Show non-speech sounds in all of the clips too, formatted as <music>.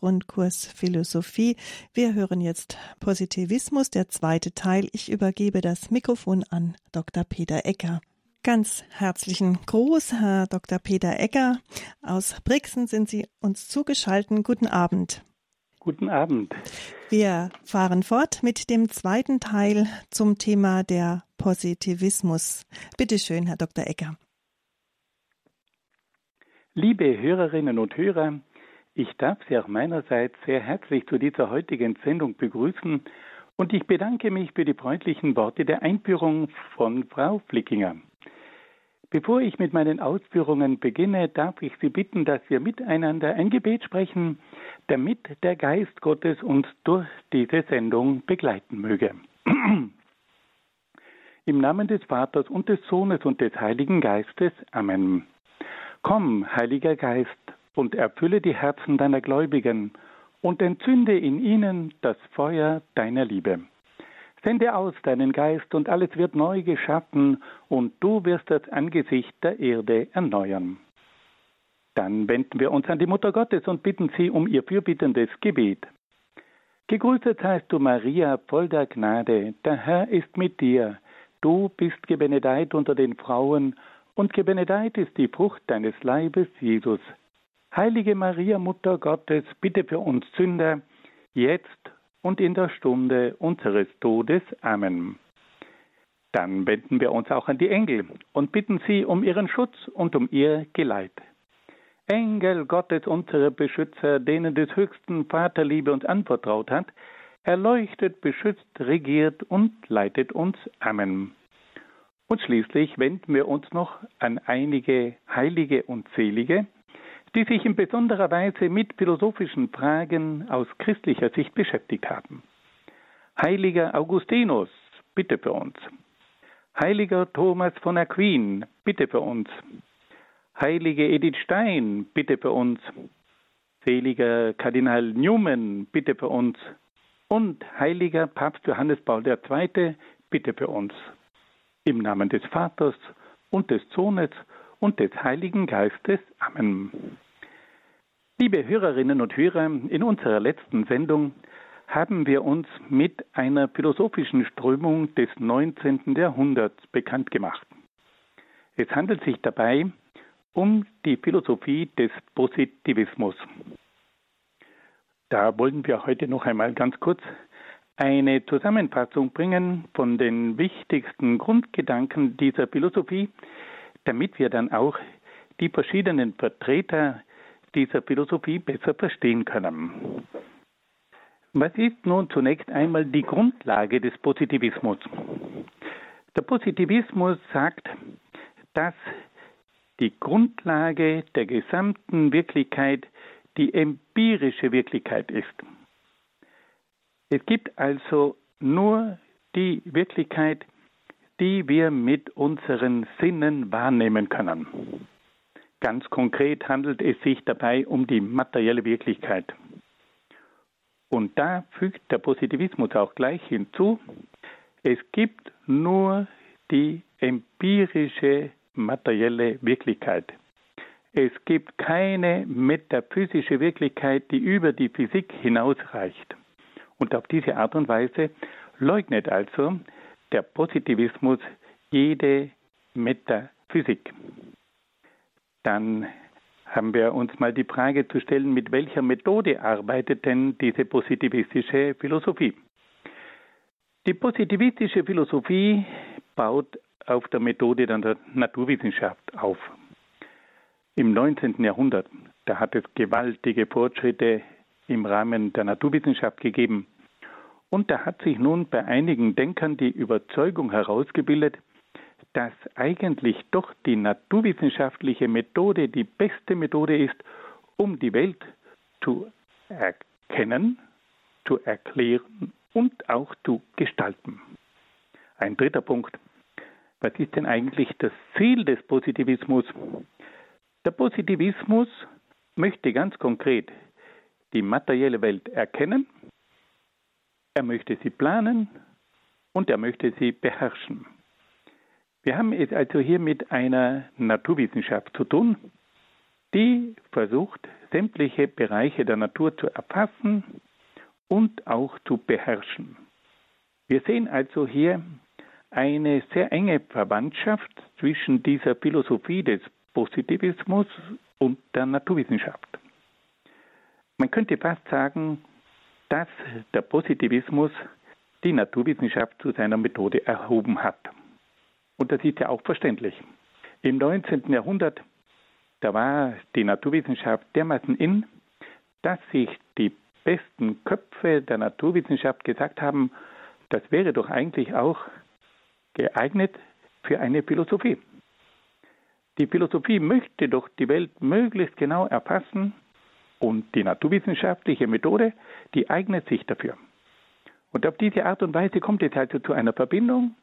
Grundkurs Philosophie. Wir hören jetzt Positivismus, der zweite Teil. Ich übergebe das Mikrofon an Dr. Peter Ecker. Ganz herzlichen Gruß, Herr Dr. Peter Ecker. Aus Brixen sind Sie uns zugeschaltet. Guten Abend. Guten Abend. Wir fahren fort mit dem zweiten Teil zum Thema der Positivismus. Bitte schön, Herr Dr. Ecker. Liebe Hörerinnen und Hörer, ich darf Sie auch meinerseits sehr herzlich zu dieser heutigen Sendung begrüßen und ich bedanke mich für die freundlichen Worte der Einführung von Frau Flickinger. Bevor ich mit meinen Ausführungen beginne, darf ich Sie bitten, dass wir miteinander ein Gebet sprechen, damit der Geist Gottes uns durch diese Sendung begleiten möge. <clears throat> Im Namen des Vaters und des Sohnes und des Heiligen Geistes. Amen. Komm, Heiliger Geist, und erfülle die Herzen deiner Gläubigen und entzünde in ihnen das Feuer deiner Liebe. Sende aus deinen Geist und alles wird neu geschaffen und du wirst das Angesicht der Erde erneuern. Dann wenden wir uns an die Mutter Gottes und bitten sie um ihr fürbittendes Gebet. Gegrüßet seist du, Maria, voll der Gnade, der Herr ist mit dir. Du bist gebenedeit unter den Frauen, und gebenedeit ist die Frucht deines Leibes, Jesus. Heilige Maria, Mutter Gottes, bitte für uns Sünder, jetzt und in der Stunde unseres Todes. Amen. Dann wenden wir uns auch an die Engel und bitten sie um ihren Schutz und um ihr Geleit. Engel Gottes, unsere Beschützer, denen des höchsten Vaterliebe uns anvertraut hat, erleuchtet, beschützt, regiert und leitet uns. Amen. Und schließlich wenden wir uns noch an einige Heilige und Selige, die sich in besonderer Weise mit philosophischen Fragen aus christlicher Sicht beschäftigt haben. Heiliger Augustinus, bitte für uns. Heiliger Thomas von Aquin, bitte für uns. Heilige Edith Stein, bitte für uns. Seliger Kardinal Newman, bitte für uns. Und heiliger Papst Johannes Paul II, bitte für uns. Im Namen des Vaters und des Sohnes und des Heiligen Geistes. Amen. Liebe Hörerinnen und Hörer, in unserer letzten Sendung haben wir uns mit einer philosophischen Strömung des 19. Jahrhunderts bekannt gemacht. Es handelt sich dabei um die Philosophie des Positivismus. Da wollen wir heute noch einmal ganz kurz eine Zusammenfassung bringen von den wichtigsten Grundgedanken dieser Philosophie, damit wir dann auch die verschiedenen Vertreter dieser Philosophie besser verstehen können. Was ist nun zunächst einmal die Grundlage des Positivismus? Der Positivismus sagt, dass die Grundlage der gesamten Wirklichkeit die empirische Wirklichkeit ist. Es gibt also nur die Wirklichkeit, die wir mit unseren Sinnen wahrnehmen können. Ganz konkret handelt es sich dabei um die materielle Wirklichkeit. Und da fügt der Positivismus auch gleich hinzu, es gibt nur die empirische materielle Wirklichkeit. Es gibt keine metaphysische Wirklichkeit, die über die Physik hinausreicht. Und auf diese Art und Weise leugnet also der Positivismus jede Metaphysik. Dann haben wir uns mal die Frage zu stellen, mit welcher Methode arbeitet denn diese positivistische Philosophie? Die positivistische Philosophie baut auf der Methode der Naturwissenschaft auf. Im 19. Jahrhundert, da hat es gewaltige Fortschritte im Rahmen der Naturwissenschaft gegeben. Und da hat sich nun bei einigen Denkern die Überzeugung herausgebildet, dass eigentlich doch die naturwissenschaftliche Methode die beste Methode ist, um die Welt zu erkennen, zu erklären und auch zu gestalten. Ein dritter Punkt. Was ist denn eigentlich das Ziel des Positivismus? Der Positivismus möchte ganz konkret die materielle Welt erkennen, er möchte sie planen und er möchte sie beherrschen. Wir haben es also hier mit einer Naturwissenschaft zu tun, die versucht, sämtliche Bereiche der Natur zu erfassen und auch zu beherrschen. Wir sehen also hier eine sehr enge Verwandtschaft zwischen dieser Philosophie des Positivismus und der Naturwissenschaft. Man könnte fast sagen, dass der Positivismus die Naturwissenschaft zu seiner Methode erhoben hat. Und das ist ja auch verständlich. Im 19. Jahrhundert, da war die Naturwissenschaft dermaßen in, dass sich die besten Köpfe der Naturwissenschaft gesagt haben, das wäre doch eigentlich auch geeignet für eine Philosophie. Die Philosophie möchte doch die Welt möglichst genau erfassen und die naturwissenschaftliche Methode, die eignet sich dafür. Und auf diese Art und Weise kommt es also zu einer Verbindung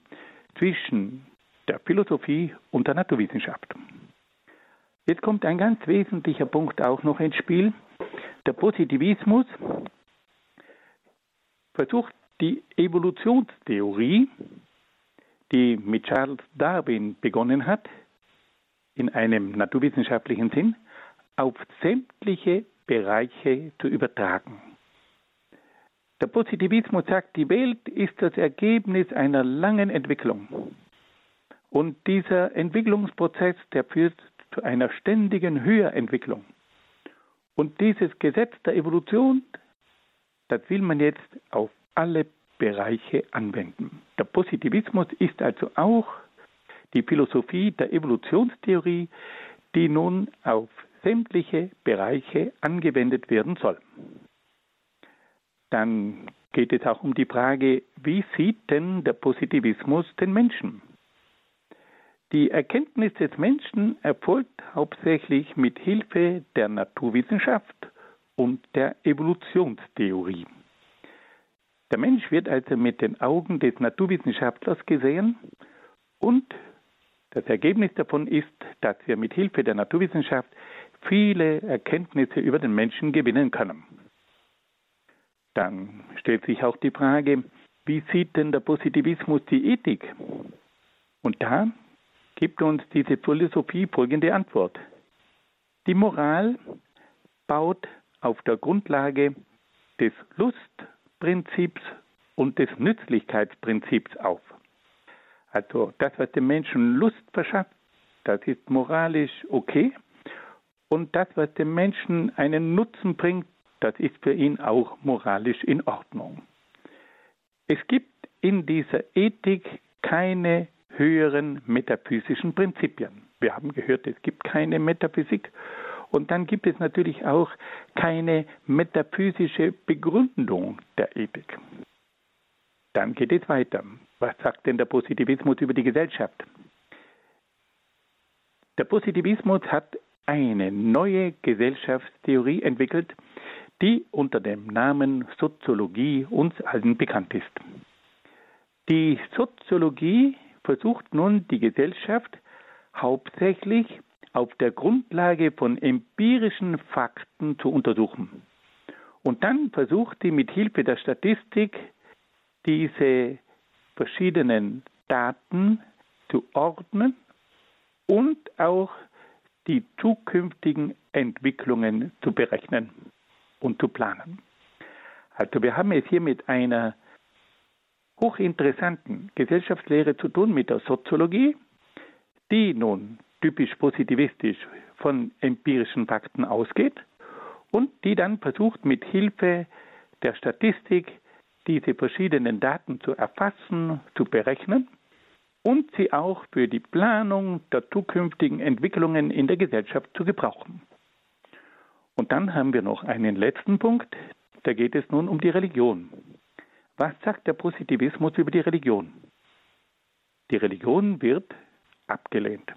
zwischen der Philosophie und der Naturwissenschaft. Jetzt kommt ein ganz wesentlicher Punkt auch noch ins Spiel. Der Positivismus versucht die Evolutionstheorie, die mit Charles Darwin begonnen hat, in einem naturwissenschaftlichen Sinn, auf sämtliche Bereiche zu übertragen. Der Positivismus sagt, die Welt ist das Ergebnis einer langen Entwicklung. Und dieser Entwicklungsprozess, der führt zu einer ständigen Höherentwicklung. Und dieses Gesetz der Evolution, das will man jetzt auf alle Bereiche anwenden. Der Positivismus ist also auch die Philosophie der Evolutionstheorie, die nun auf sämtliche Bereiche angewendet werden soll. Dann geht es auch um die Frage, wie sieht denn der Positivismus den Menschen? Die Erkenntnis des Menschen erfolgt hauptsächlich mit Hilfe der Naturwissenschaft und der Evolutionstheorie. Der Mensch wird also mit den Augen des Naturwissenschaftlers gesehen und das Ergebnis davon ist, dass wir mit Hilfe der Naturwissenschaft viele Erkenntnisse über den Menschen gewinnen können. Dann stellt sich auch die Frage, wie sieht denn der Positivismus die Ethik? Und da gibt uns diese Philosophie folgende Antwort. Die Moral baut auf der Grundlage des Lustprinzips und des Nützlichkeitsprinzips auf. Also das, was dem Menschen Lust verschafft, das ist moralisch okay. Und das, was dem Menschen einen Nutzen bringt, das ist für ihn auch moralisch in Ordnung. Es gibt in dieser Ethik keine höheren metaphysischen Prinzipien. Wir haben gehört, es gibt keine Metaphysik. Und dann gibt es natürlich auch keine metaphysische Begründung der Ethik. Dann geht es weiter. Was sagt denn der Positivismus über die Gesellschaft? Der Positivismus hat eine neue Gesellschaftstheorie entwickelt, die unter dem Namen Soziologie uns allen bekannt ist. Die Soziologie versucht nun die Gesellschaft hauptsächlich auf der Grundlage von empirischen Fakten zu untersuchen. Und dann versucht sie mit Hilfe der Statistik diese verschiedenen Daten zu ordnen und auch die zukünftigen Entwicklungen zu berechnen und zu planen. Also wir haben es hier mit einer hochinteressanten Gesellschaftslehre zu tun, mit der Soziologie, die nun typisch positivistisch von empirischen Fakten ausgeht und die dann versucht, mit Hilfe der Statistik diese verschiedenen Daten zu erfassen, zu berechnen und sie auch für die Planung der zukünftigen Entwicklungen in der Gesellschaft zu gebrauchen. Und dann haben wir noch einen letzten Punkt, da geht es nun um die Religion. Was sagt der Positivismus über die Religion? Die Religion wird abgelehnt.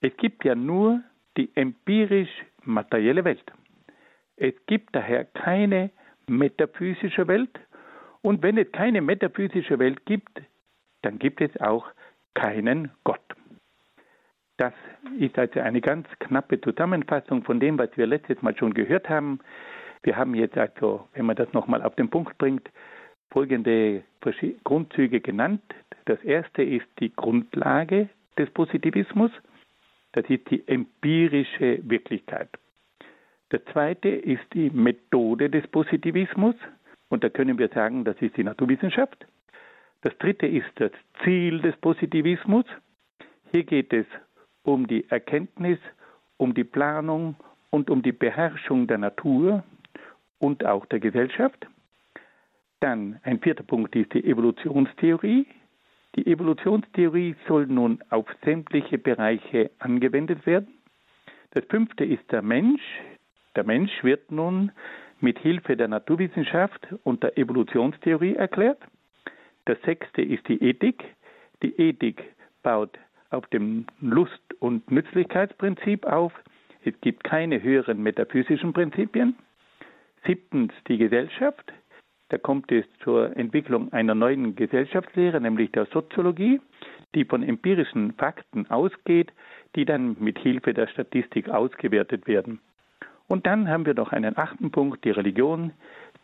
Es gibt ja nur die empirisch materielle Welt. Es gibt daher keine metaphysische Welt. Und wenn es keine metaphysische Welt gibt, dann gibt es auch keinen Gott. Das ist also eine ganz knappe Zusammenfassung von dem, was wir letztes Mal schon gehört haben. Wir haben jetzt also, wenn man das nochmal auf den Punkt bringt, folgende Grundzüge genannt. Das erste ist die Grundlage des Positivismus. Das ist die empirische Wirklichkeit. Der zweite ist die Methode des Positivismus. Und da können wir sagen, das ist die Naturwissenschaft. Das dritte ist das Ziel des Positivismus. Hier geht es um die Erkenntnis, um die Planung und um die Beherrschung der Natur und auch der Gesellschaft. Dann ein vierter Punkt ist die Evolutionstheorie. Die Evolutionstheorie soll nun auf sämtliche Bereiche angewendet werden. Das fünfte ist der Mensch. Der Mensch wird nun mit Hilfe der Naturwissenschaft und der Evolutionstheorie erklärt. Das sechste ist die Ethik. Die Ethik baut auf dem Lust- und Nützlichkeitsprinzip auf. Es gibt keine höheren metaphysischen Prinzipien. Siebtens die Gesellschaft. Da kommt es zur Entwicklung einer neuen Gesellschaftslehre, nämlich der Soziologie, die von empirischen Fakten ausgeht, die dann mit Hilfe der Statistik ausgewertet werden. Und dann haben wir noch einen achten Punkt, die Religion.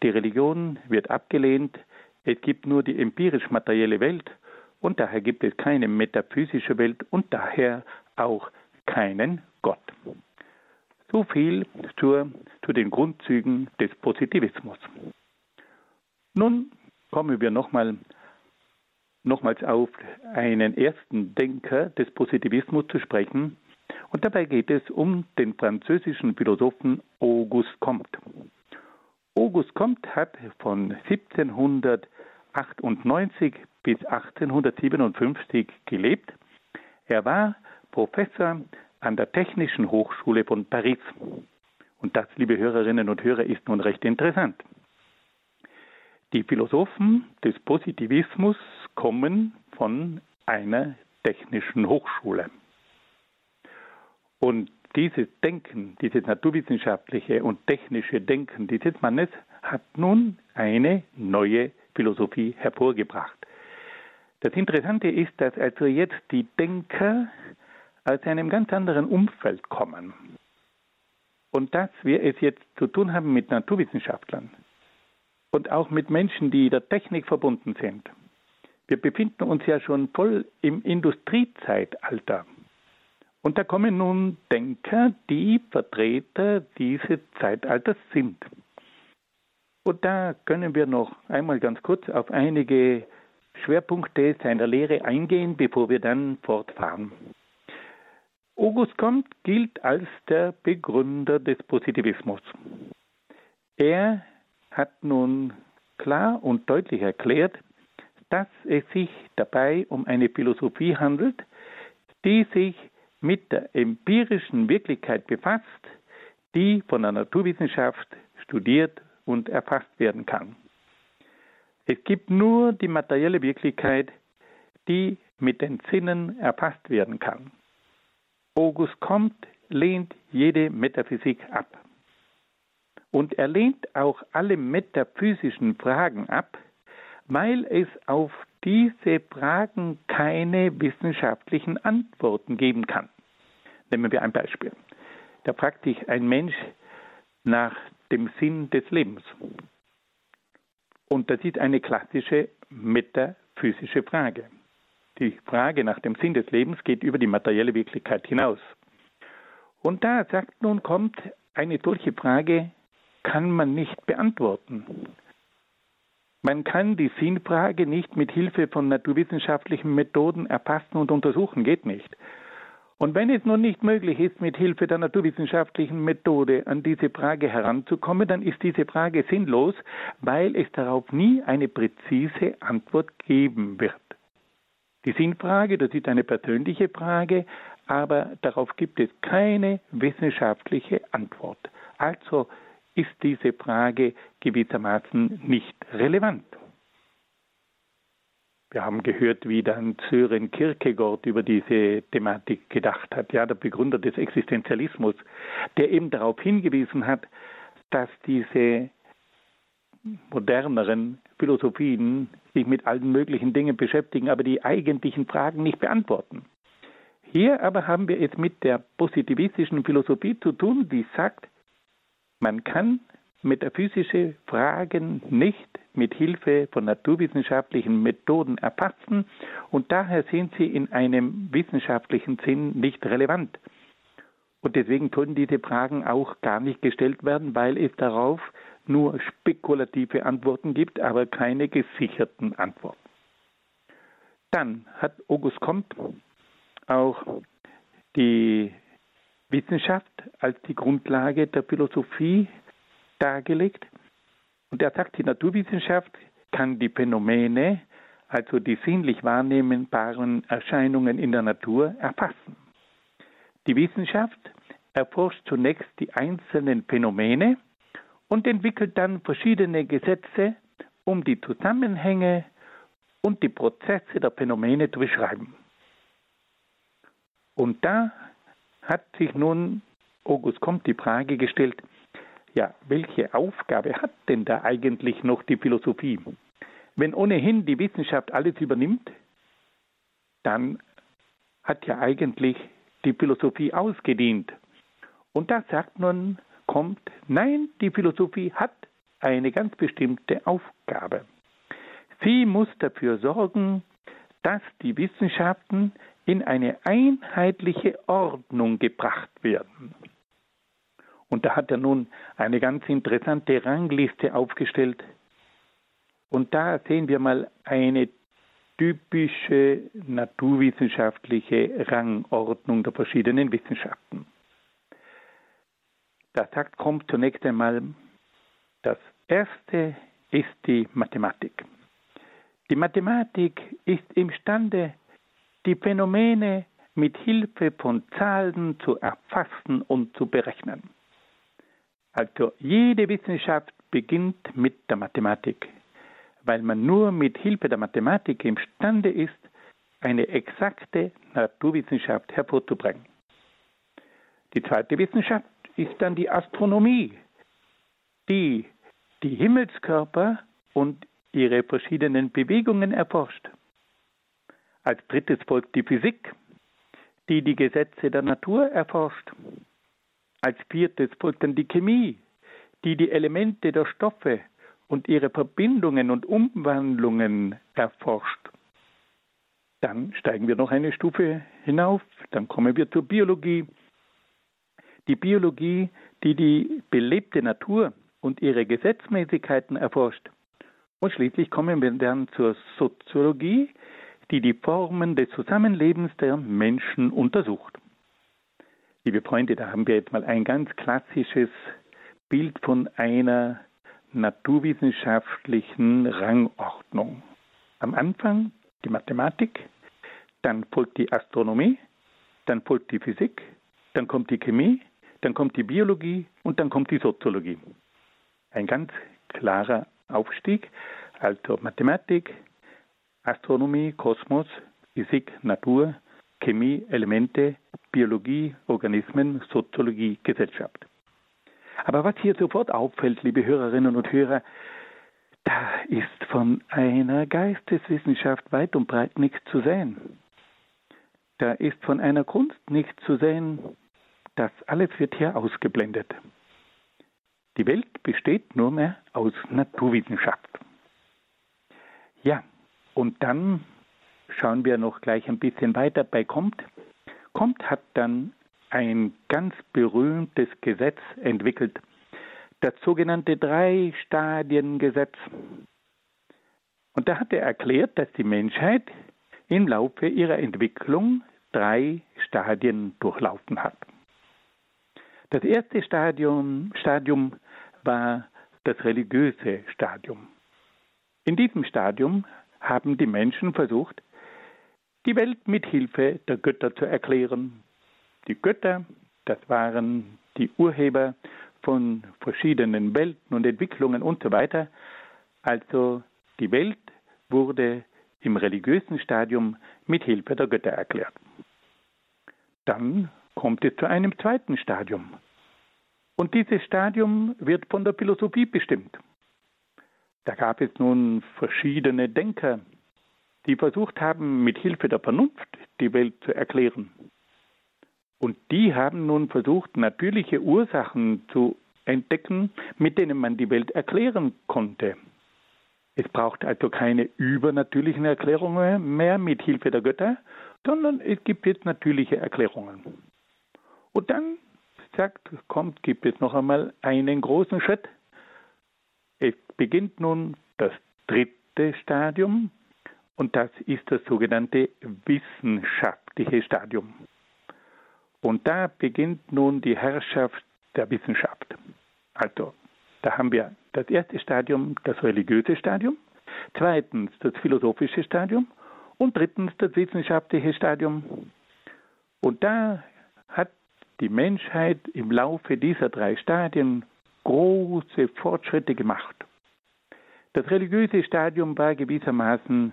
Die Religion wird abgelehnt. Es gibt nur die empirisch materielle Welt und daher gibt es keine metaphysische Welt und daher auch keinen Gott. So viel zur, zu den Grundzügen des Positivismus. Nun kommen wir nochmal nochmals auf einen ersten Denker des Positivismus zu sprechen. Und dabei geht es um den französischen Philosophen Auguste Comte. Auguste Comte hat von 1798 bis 1857 gelebt. Er war Professor an der Technischen Hochschule von Paris. Und das, liebe Hörerinnen und Hörer, ist nun recht interessant. Die Philosophen des Positivismus kommen von einer technischen Hochschule. Und dieses Denken, dieses naturwissenschaftliche und technische Denken dieses Mannes hat nun eine neue Philosophie hervorgebracht. Das Interessante ist, dass also jetzt die Denker aus einem ganz anderen Umfeld kommen. Und dass wir es jetzt zu tun haben mit Naturwissenschaftlern und auch mit Menschen, die der Technik verbunden sind. Wir befinden uns ja schon voll im Industriezeitalter. Und da kommen nun Denker, die Vertreter dieses Zeitalters sind. Und da können wir noch einmal ganz kurz auf einige Schwerpunkte seiner Lehre eingehen, bevor wir dann fortfahren. August Comte gilt als der Begründer des Positivismus. Er hat nun klar und deutlich erklärt, dass es sich dabei um eine Philosophie handelt, die sich mit der empirischen Wirklichkeit befasst, die von der Naturwissenschaft studiert und erfasst werden kann. Es gibt nur die materielle Wirklichkeit, die mit den Sinnen erfasst werden kann. August Comte lehnt jede Metaphysik ab. Und er lehnt auch alle metaphysischen Fragen ab, weil es auf diese Fragen keine wissenschaftlichen Antworten geben kann. Nehmen wir ein Beispiel. Da fragt sich ein Mensch nach dem Sinn des Lebens. Und das ist eine klassische metaphysische Frage. Die Frage nach dem Sinn des Lebens geht über die materielle Wirklichkeit hinaus. Und da sagt nun kommt, eine solche Frage kann man nicht beantworten. Man kann die Sinnfrage nicht mit Hilfe von naturwissenschaftlichen Methoden erfassen und untersuchen, geht nicht. Und wenn es nun nicht möglich ist, mit Hilfe der naturwissenschaftlichen Methode an diese Frage heranzukommen, dann ist diese Frage sinnlos, weil es darauf nie eine präzise Antwort geben wird. Die Sinnfrage, das ist eine persönliche Frage, aber darauf gibt es keine wissenschaftliche Antwort. Also ist diese Frage gewissermaßen nicht relevant. Wir haben gehört, wie dann Sören Kierkegaard über diese Thematik gedacht hat, ja, der Begründer des Existenzialismus, der eben darauf hingewiesen hat, dass diese moderneren Philosophien sich mit allen möglichen Dingen beschäftigen, aber die eigentlichen Fragen nicht beantworten. Hier aber haben wir es mit der positivistischen Philosophie zu tun, die sagt, man kann metaphysische Fragen nicht mit Hilfe von naturwissenschaftlichen Methoden erfassen und daher sind sie in einem wissenschaftlichen Sinn nicht relevant. Und deswegen können diese Fragen auch gar nicht gestellt werden, weil es darauf nur spekulative Antworten gibt, aber keine gesicherten Antworten. Dann hat August Comte auch die Wissenschaft als die Grundlage der Philosophie dargelegt. Und er sagt, die Naturwissenschaft kann die Phänomene, also die sinnlich wahrnehmbaren Erscheinungen in der Natur, erfassen. Die Wissenschaft erforscht zunächst die einzelnen Phänomene und entwickelt dann verschiedene Gesetze, um die Zusammenhänge und die Prozesse der Phänomene zu beschreiben. Und da hat sich nun August Comte die Frage gestellt, ja, welche Aufgabe hat denn da eigentlich noch die Philosophie? Wenn ohnehin die Wissenschaft alles übernimmt, dann hat ja eigentlich die Philosophie ausgedient. Und da sagt nun, kommt, nein, die Philosophie hat eine ganz bestimmte Aufgabe. Sie muss dafür sorgen, dass die Wissenschaften in eine einheitliche Ordnung gebracht werden. Und da hat er nun eine ganz interessante Rangliste aufgestellt. Und da sehen wir mal eine typische naturwissenschaftliche Rangordnung der verschiedenen Wissenschaften. Da sagt, kommt zunächst einmal, das erste ist die Mathematik. Die Mathematik ist imstande, die Phänomene mit Hilfe von Zahlen zu erfassen und zu berechnen. Also jede Wissenschaft beginnt mit der Mathematik, weil man nur mit Hilfe der Mathematik imstande ist, eine exakte Naturwissenschaft hervorzubringen. Die zweite Wissenschaft ist dann die Astronomie, die die Himmelskörper und ihre verschiedenen Bewegungen erforscht. Als drittes folgt die Physik, die die Gesetze der Natur erforscht. Als viertes folgt dann die Chemie, die die Elemente der Stoffe und ihre Verbindungen und Umwandlungen erforscht. Dann steigen wir noch eine Stufe hinauf, dann kommen wir zur Biologie. Die Biologie, die die belebte Natur und ihre Gesetzmäßigkeiten erforscht. Und schließlich kommen wir dann zur Soziologie, die die Formen des Zusammenlebens der Menschen untersucht. Liebe Freunde, da haben wir jetzt mal ein ganz klassisches Bild von einer naturwissenschaftlichen Rangordnung. Am Anfang die Mathematik, dann folgt die Astronomie, dann folgt die Physik, dann kommt die Chemie, dann kommt die Biologie und dann kommt die Soziologie. Ein ganz klarer Aufstieg, also Mathematik, Astronomie, Kosmos, Physik, Natur, Chemie, Elemente, Biologie, Organismen, Soziologie, Gesellschaft. Aber was hier sofort auffällt, liebe Hörerinnen und Hörer, da ist von einer Geisteswissenschaft weit und breit nichts zu sehen. Da ist von einer Kunst nichts zu sehen. Das alles wird hier ausgeblendet. Die Welt besteht nur mehr aus Naturwissenschaft. Ja, und dann schauen wir noch gleich ein bisschen weiter bei Comte. Comte hat dann ein ganz berühmtes Gesetz entwickelt, das sogenannte Drei-Stadien-Gesetz. Und da hat er erklärt, dass die Menschheit im Laufe ihrer Entwicklung drei Stadien durchlaufen hat. Das erste Stadium, Stadium war das religiöse Stadium. In diesem Stadium haben die Menschen versucht, die Welt mit Hilfe der Götter zu erklären. Die Götter, das waren die Urheber von verschiedenen Welten und Entwicklungen und so weiter. Also die Welt wurde im religiösen Stadium mit Hilfe der Götter erklärt. Dann kommt es zu einem zweiten Stadium. Und dieses Stadium wird von der Philosophie bestimmt. Da gab es nun verschiedene Denker, die versucht haben, mit Hilfe der Vernunft die Welt zu erklären. Und die haben nun versucht, natürliche Ursachen zu entdecken, mit denen man die Welt erklären konnte. Es braucht also keine übernatürlichen Erklärungen mehr mit Hilfe der Götter, sondern es gibt jetzt natürliche Erklärungen. Und dann sagt, kommt, gibt es noch einmal einen großen Schritt. Es beginnt nun das dritte Stadium und das ist das sogenannte wissenschaftliche Stadium. Und da beginnt nun die Herrschaft der Wissenschaft. Also, da haben wir das erste Stadium, das religiöse Stadium, zweitens das philosophische Stadium und drittens das wissenschaftliche Stadium. Und da hat die Menschheit im Laufe dieser drei Stadien große Fortschritte gemacht. Das religiöse Stadium war gewissermaßen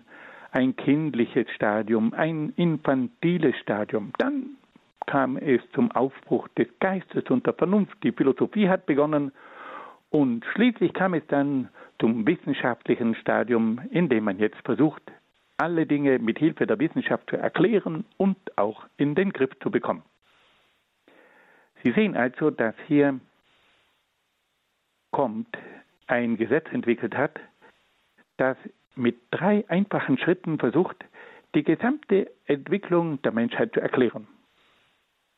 ein kindliches Stadium, ein infantiles Stadium. Dann kam es zum Aufbruch des Geistes und der Vernunft. Die Philosophie hat begonnen und schließlich kam es dann zum wissenschaftlichen Stadium, in dem man jetzt versucht, alle Dinge mit Hilfe der Wissenschaft zu erklären und auch in den Griff zu bekommen. Sie sehen also, dass hier kommt ein Gesetz entwickelt hat, das mit drei einfachen Schritten versucht, die gesamte Entwicklung der Menschheit zu erklären.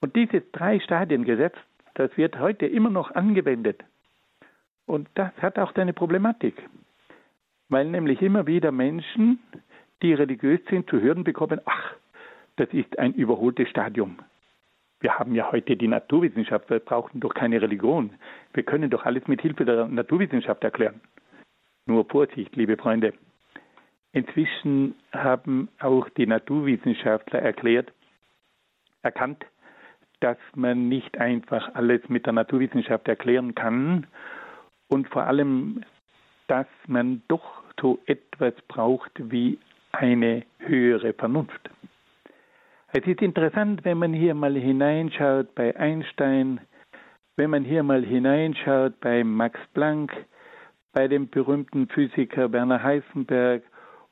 Und dieses Drei-Stadien-Gesetz, das wird heute immer noch angewendet. Und das hat auch seine Problematik, weil nämlich immer wieder Menschen, die religiös sind, zu hören bekommen, ach, das ist ein überholtes Stadium. Wir haben ja heute die Naturwissenschaft, wir brauchen doch keine Religion. Wir können doch alles mit Hilfe der Naturwissenschaft erklären. Nur Vorsicht, liebe Freunde. Inzwischen haben auch die Naturwissenschaftler erklärt, erkannt, dass man nicht einfach alles mit der Naturwissenschaft erklären kann und vor allem, dass man doch so etwas braucht wie eine höhere Vernunft. Es ist interessant, wenn man hier mal hineinschaut bei Einstein, wenn man hier mal hineinschaut bei Max Planck, bei dem berühmten Physiker Werner Heisenberg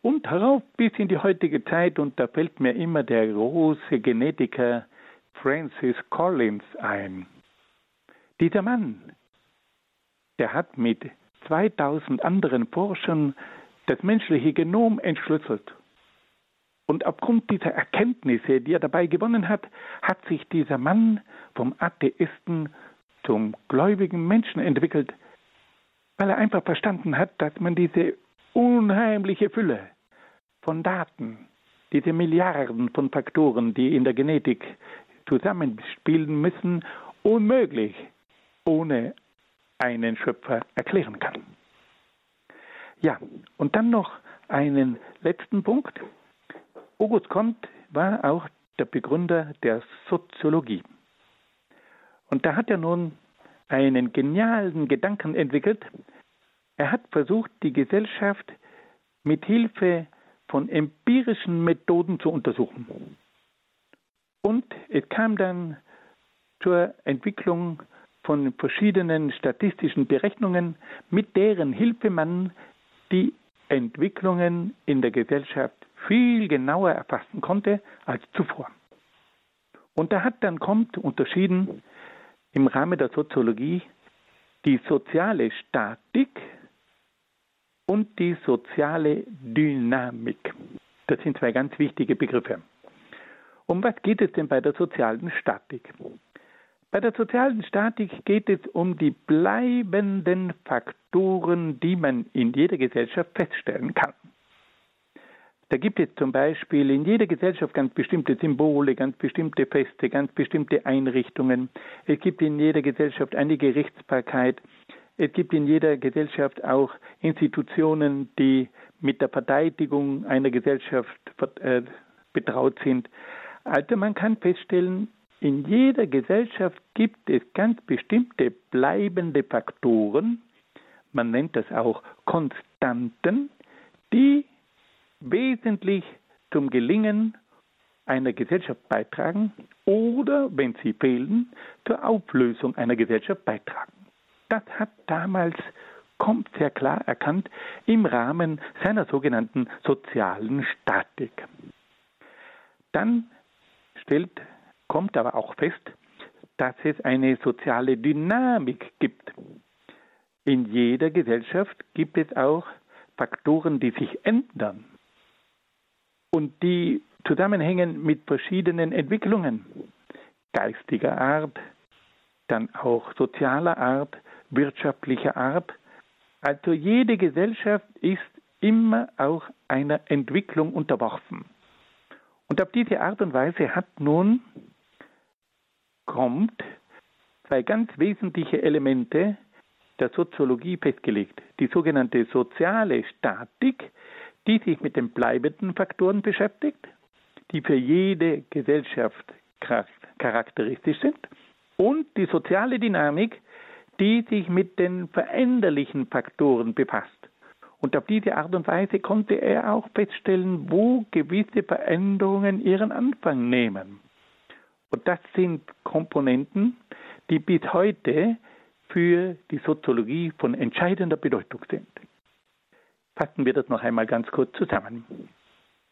und herauf bis in die heutige Zeit, und da fällt mir immer der große Genetiker Francis Collins ein. Dieser Mann, der hat mit 2000 anderen Forschern das menschliche Genom entschlüsselt. Und aufgrund dieser Erkenntnisse, die er dabei gewonnen hat, hat sich dieser Mann vom Atheisten zum gläubigen Menschen entwickelt, weil er einfach verstanden hat, dass man diese unheimliche Fülle von Daten, diese Milliarden von Faktoren, die in der Genetik zusammenspielen müssen, unmöglich ohne einen Schöpfer erklären kann. Ja, und dann noch einen letzten Punkt. August Comte war auch der Begründer der Soziologie. Und da hat er nun einen genialen Gedanken entwickelt. Er hat versucht, die Gesellschaft mit Hilfe von empirischen Methoden zu untersuchen. Und es kam dann zur Entwicklung von verschiedenen statistischen Berechnungen, mit deren Hilfe man die Entwicklungen in der Gesellschaft viel genauer erfassen konnte als zuvor. Und da hat dann kommt unterschieden im Rahmen der Soziologie die soziale Statik und die soziale Dynamik. Das sind zwei ganz wichtige Begriffe. Um was geht es denn bei der sozialen Statik? Bei der sozialen Statik geht es um die bleibenden Faktoren, die man in jeder Gesellschaft feststellen kann. Da gibt es zum Beispiel in jeder Gesellschaft ganz bestimmte Symbole, ganz bestimmte Feste, ganz bestimmte Einrichtungen. Es gibt in jeder Gesellschaft eine Gerichtsbarkeit. Es gibt in jeder Gesellschaft auch Institutionen, die mit der Verteidigung einer Gesellschaft äh, betraut sind. Also man kann feststellen, in jeder Gesellschaft gibt es ganz bestimmte bleibende Faktoren, man nennt das auch Konstanten, die wesentlich zum Gelingen einer Gesellschaft beitragen oder, wenn sie fehlen, zur Auflösung einer Gesellschaft beitragen. Das hat damals kommt sehr klar erkannt im Rahmen seiner sogenannten sozialen Statik. Dann stellt, kommt aber auch fest, dass es eine soziale Dynamik gibt. In jeder Gesellschaft gibt es auch Faktoren, die sich ändern und die zusammenhängen mit verschiedenen Entwicklungen geistiger Art, dann auch sozialer Art, wirtschaftlicher Art. Also jede Gesellschaft ist immer auch einer Entwicklung unterworfen. Und auf diese Art und Weise hat nun kommt zwei ganz wesentliche Elemente der Soziologie festgelegt. Die sogenannte soziale Statik, die sich mit den bleibenden Faktoren beschäftigt, die für jede Gesellschaft charakteristisch sind, und die soziale Dynamik, die sich mit den veränderlichen Faktoren befasst. Und auf diese Art und Weise konnte er auch feststellen, wo gewisse Veränderungen ihren Anfang nehmen. Und das sind Komponenten, die bis heute für die Soziologie von entscheidender Bedeutung sind. Fassen wir das noch einmal ganz kurz zusammen.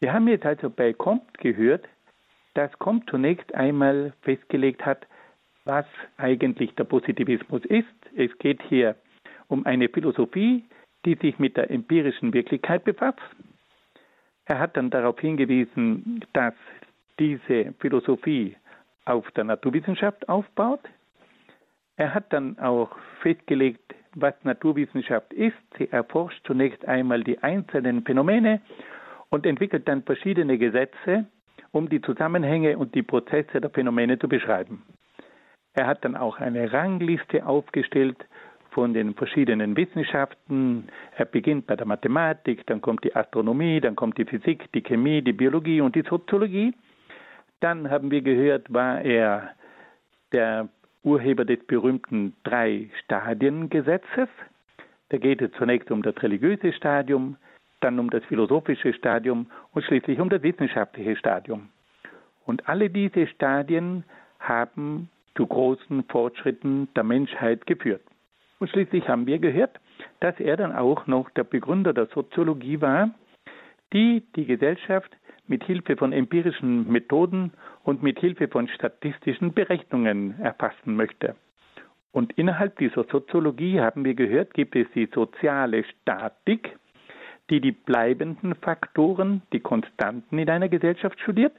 Wir haben jetzt also bei Comte gehört, dass Comte zunächst einmal festgelegt hat, was eigentlich der Positivismus ist. Es geht hier um eine Philosophie, die sich mit der empirischen Wirklichkeit befasst. Er hat dann darauf hingewiesen, dass diese Philosophie auf der Naturwissenschaft aufbaut. Er hat dann auch festgelegt, was Naturwissenschaft ist. Sie erforscht zunächst einmal die einzelnen Phänomene und entwickelt dann verschiedene Gesetze, um die Zusammenhänge und die Prozesse der Phänomene zu beschreiben. Er hat dann auch eine Rangliste aufgestellt von den verschiedenen Wissenschaften. Er beginnt bei der Mathematik, dann kommt die Astronomie, dann kommt die Physik, die Chemie, die Biologie und die Soziologie. Dann haben wir gehört, war er der Urheber des berühmten Drei-Stadien-Gesetzes. Da geht es zunächst um das religiöse Stadium, dann um das philosophische Stadium und schließlich um das wissenschaftliche Stadium. Und alle diese Stadien haben zu großen Fortschritten der Menschheit geführt. Und schließlich haben wir gehört, dass er dann auch noch der Begründer der Soziologie war, die die Gesellschaft mit Hilfe von empirischen Methoden und mit Hilfe von statistischen Berechnungen erfassen möchte. Und innerhalb dieser Soziologie haben wir gehört, gibt es die soziale Statik, die die bleibenden Faktoren, die Konstanten in einer Gesellschaft studiert.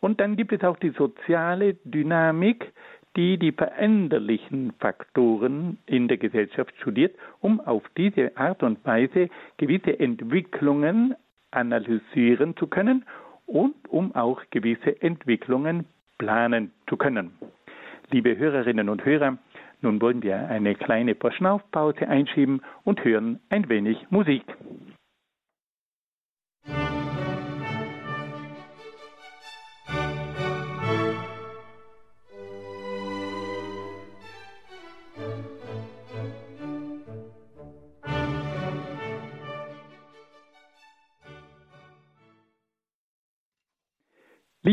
Und dann gibt es auch die soziale Dynamik, die die veränderlichen Faktoren in der Gesellschaft studiert, um auf diese Art und Weise gewisse Entwicklungen analysieren zu können und um auch gewisse Entwicklungen planen zu können. Liebe Hörerinnen und Hörer, nun wollen wir eine kleine Verschnaufpause einschieben und hören ein wenig Musik.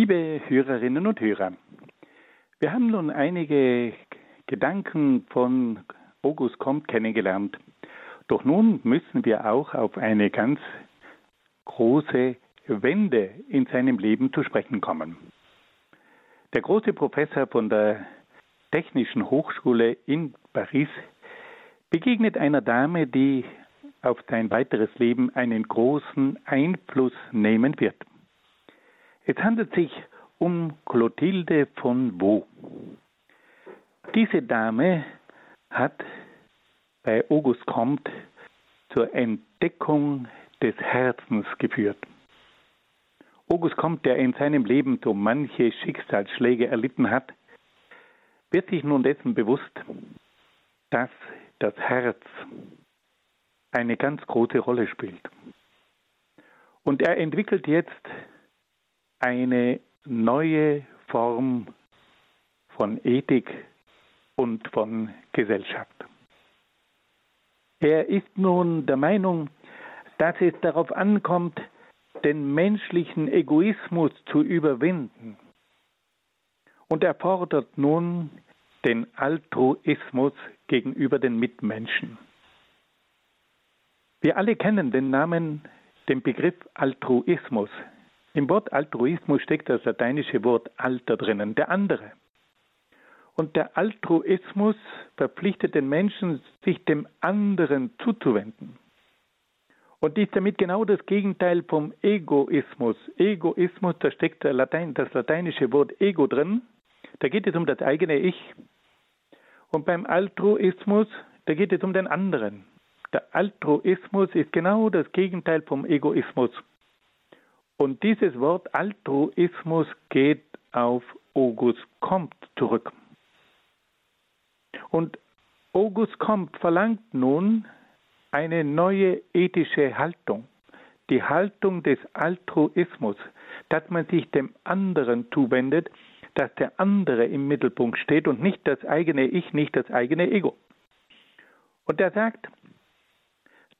Liebe Hörerinnen und Hörer, wir haben nun einige Gedanken von August Comte kennengelernt. Doch nun müssen wir auch auf eine ganz große Wende in seinem Leben zu sprechen kommen. Der große Professor von der Technischen Hochschule in Paris begegnet einer Dame, die auf sein weiteres Leben einen großen Einfluss nehmen wird. Es handelt sich um Clotilde von Vaux. Diese Dame hat bei August Comte zur Entdeckung des Herzens geführt. August Comte, der in seinem Leben so manche Schicksalsschläge erlitten hat, wird sich nun dessen bewusst, dass das Herz eine ganz große Rolle spielt. Und er entwickelt jetzt eine neue Form von Ethik und von Gesellschaft. Er ist nun der Meinung, dass es darauf ankommt, den menschlichen Egoismus zu überwinden. Und er fordert nun den Altruismus gegenüber den Mitmenschen. Wir alle kennen den Namen, den Begriff Altruismus. Im Wort Altruismus steckt das lateinische Wort alter drinnen, der andere. Und der Altruismus verpflichtet den Menschen, sich dem anderen zuzuwenden. Und ist damit genau das Gegenteil vom Egoismus. Egoismus, da steckt Latein, das lateinische Wort Ego drin. Da geht es um das eigene Ich. Und beim Altruismus, da geht es um den anderen. Der Altruismus ist genau das Gegenteil vom Egoismus. Und dieses Wort Altruismus geht auf August Comte zurück. Und August Comte verlangt nun eine neue ethische Haltung, die Haltung des Altruismus, dass man sich dem anderen zuwendet, dass der andere im Mittelpunkt steht und nicht das eigene Ich, nicht das eigene Ego. Und er sagt,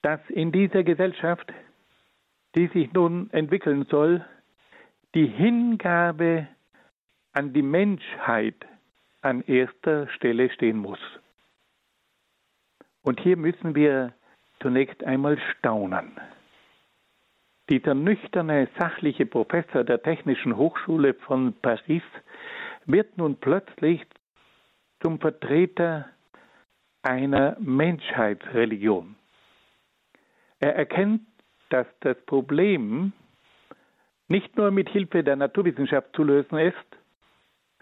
dass in dieser Gesellschaft, die sich nun entwickeln soll, die Hingabe an die Menschheit an erster Stelle stehen muss. Und hier müssen wir zunächst einmal staunen. Dieser nüchterne, sachliche Professor der Technischen Hochschule von Paris wird nun plötzlich zum Vertreter einer Menschheitsreligion. Er erkennt, dass das Problem nicht nur mit Hilfe der Naturwissenschaft zu lösen ist,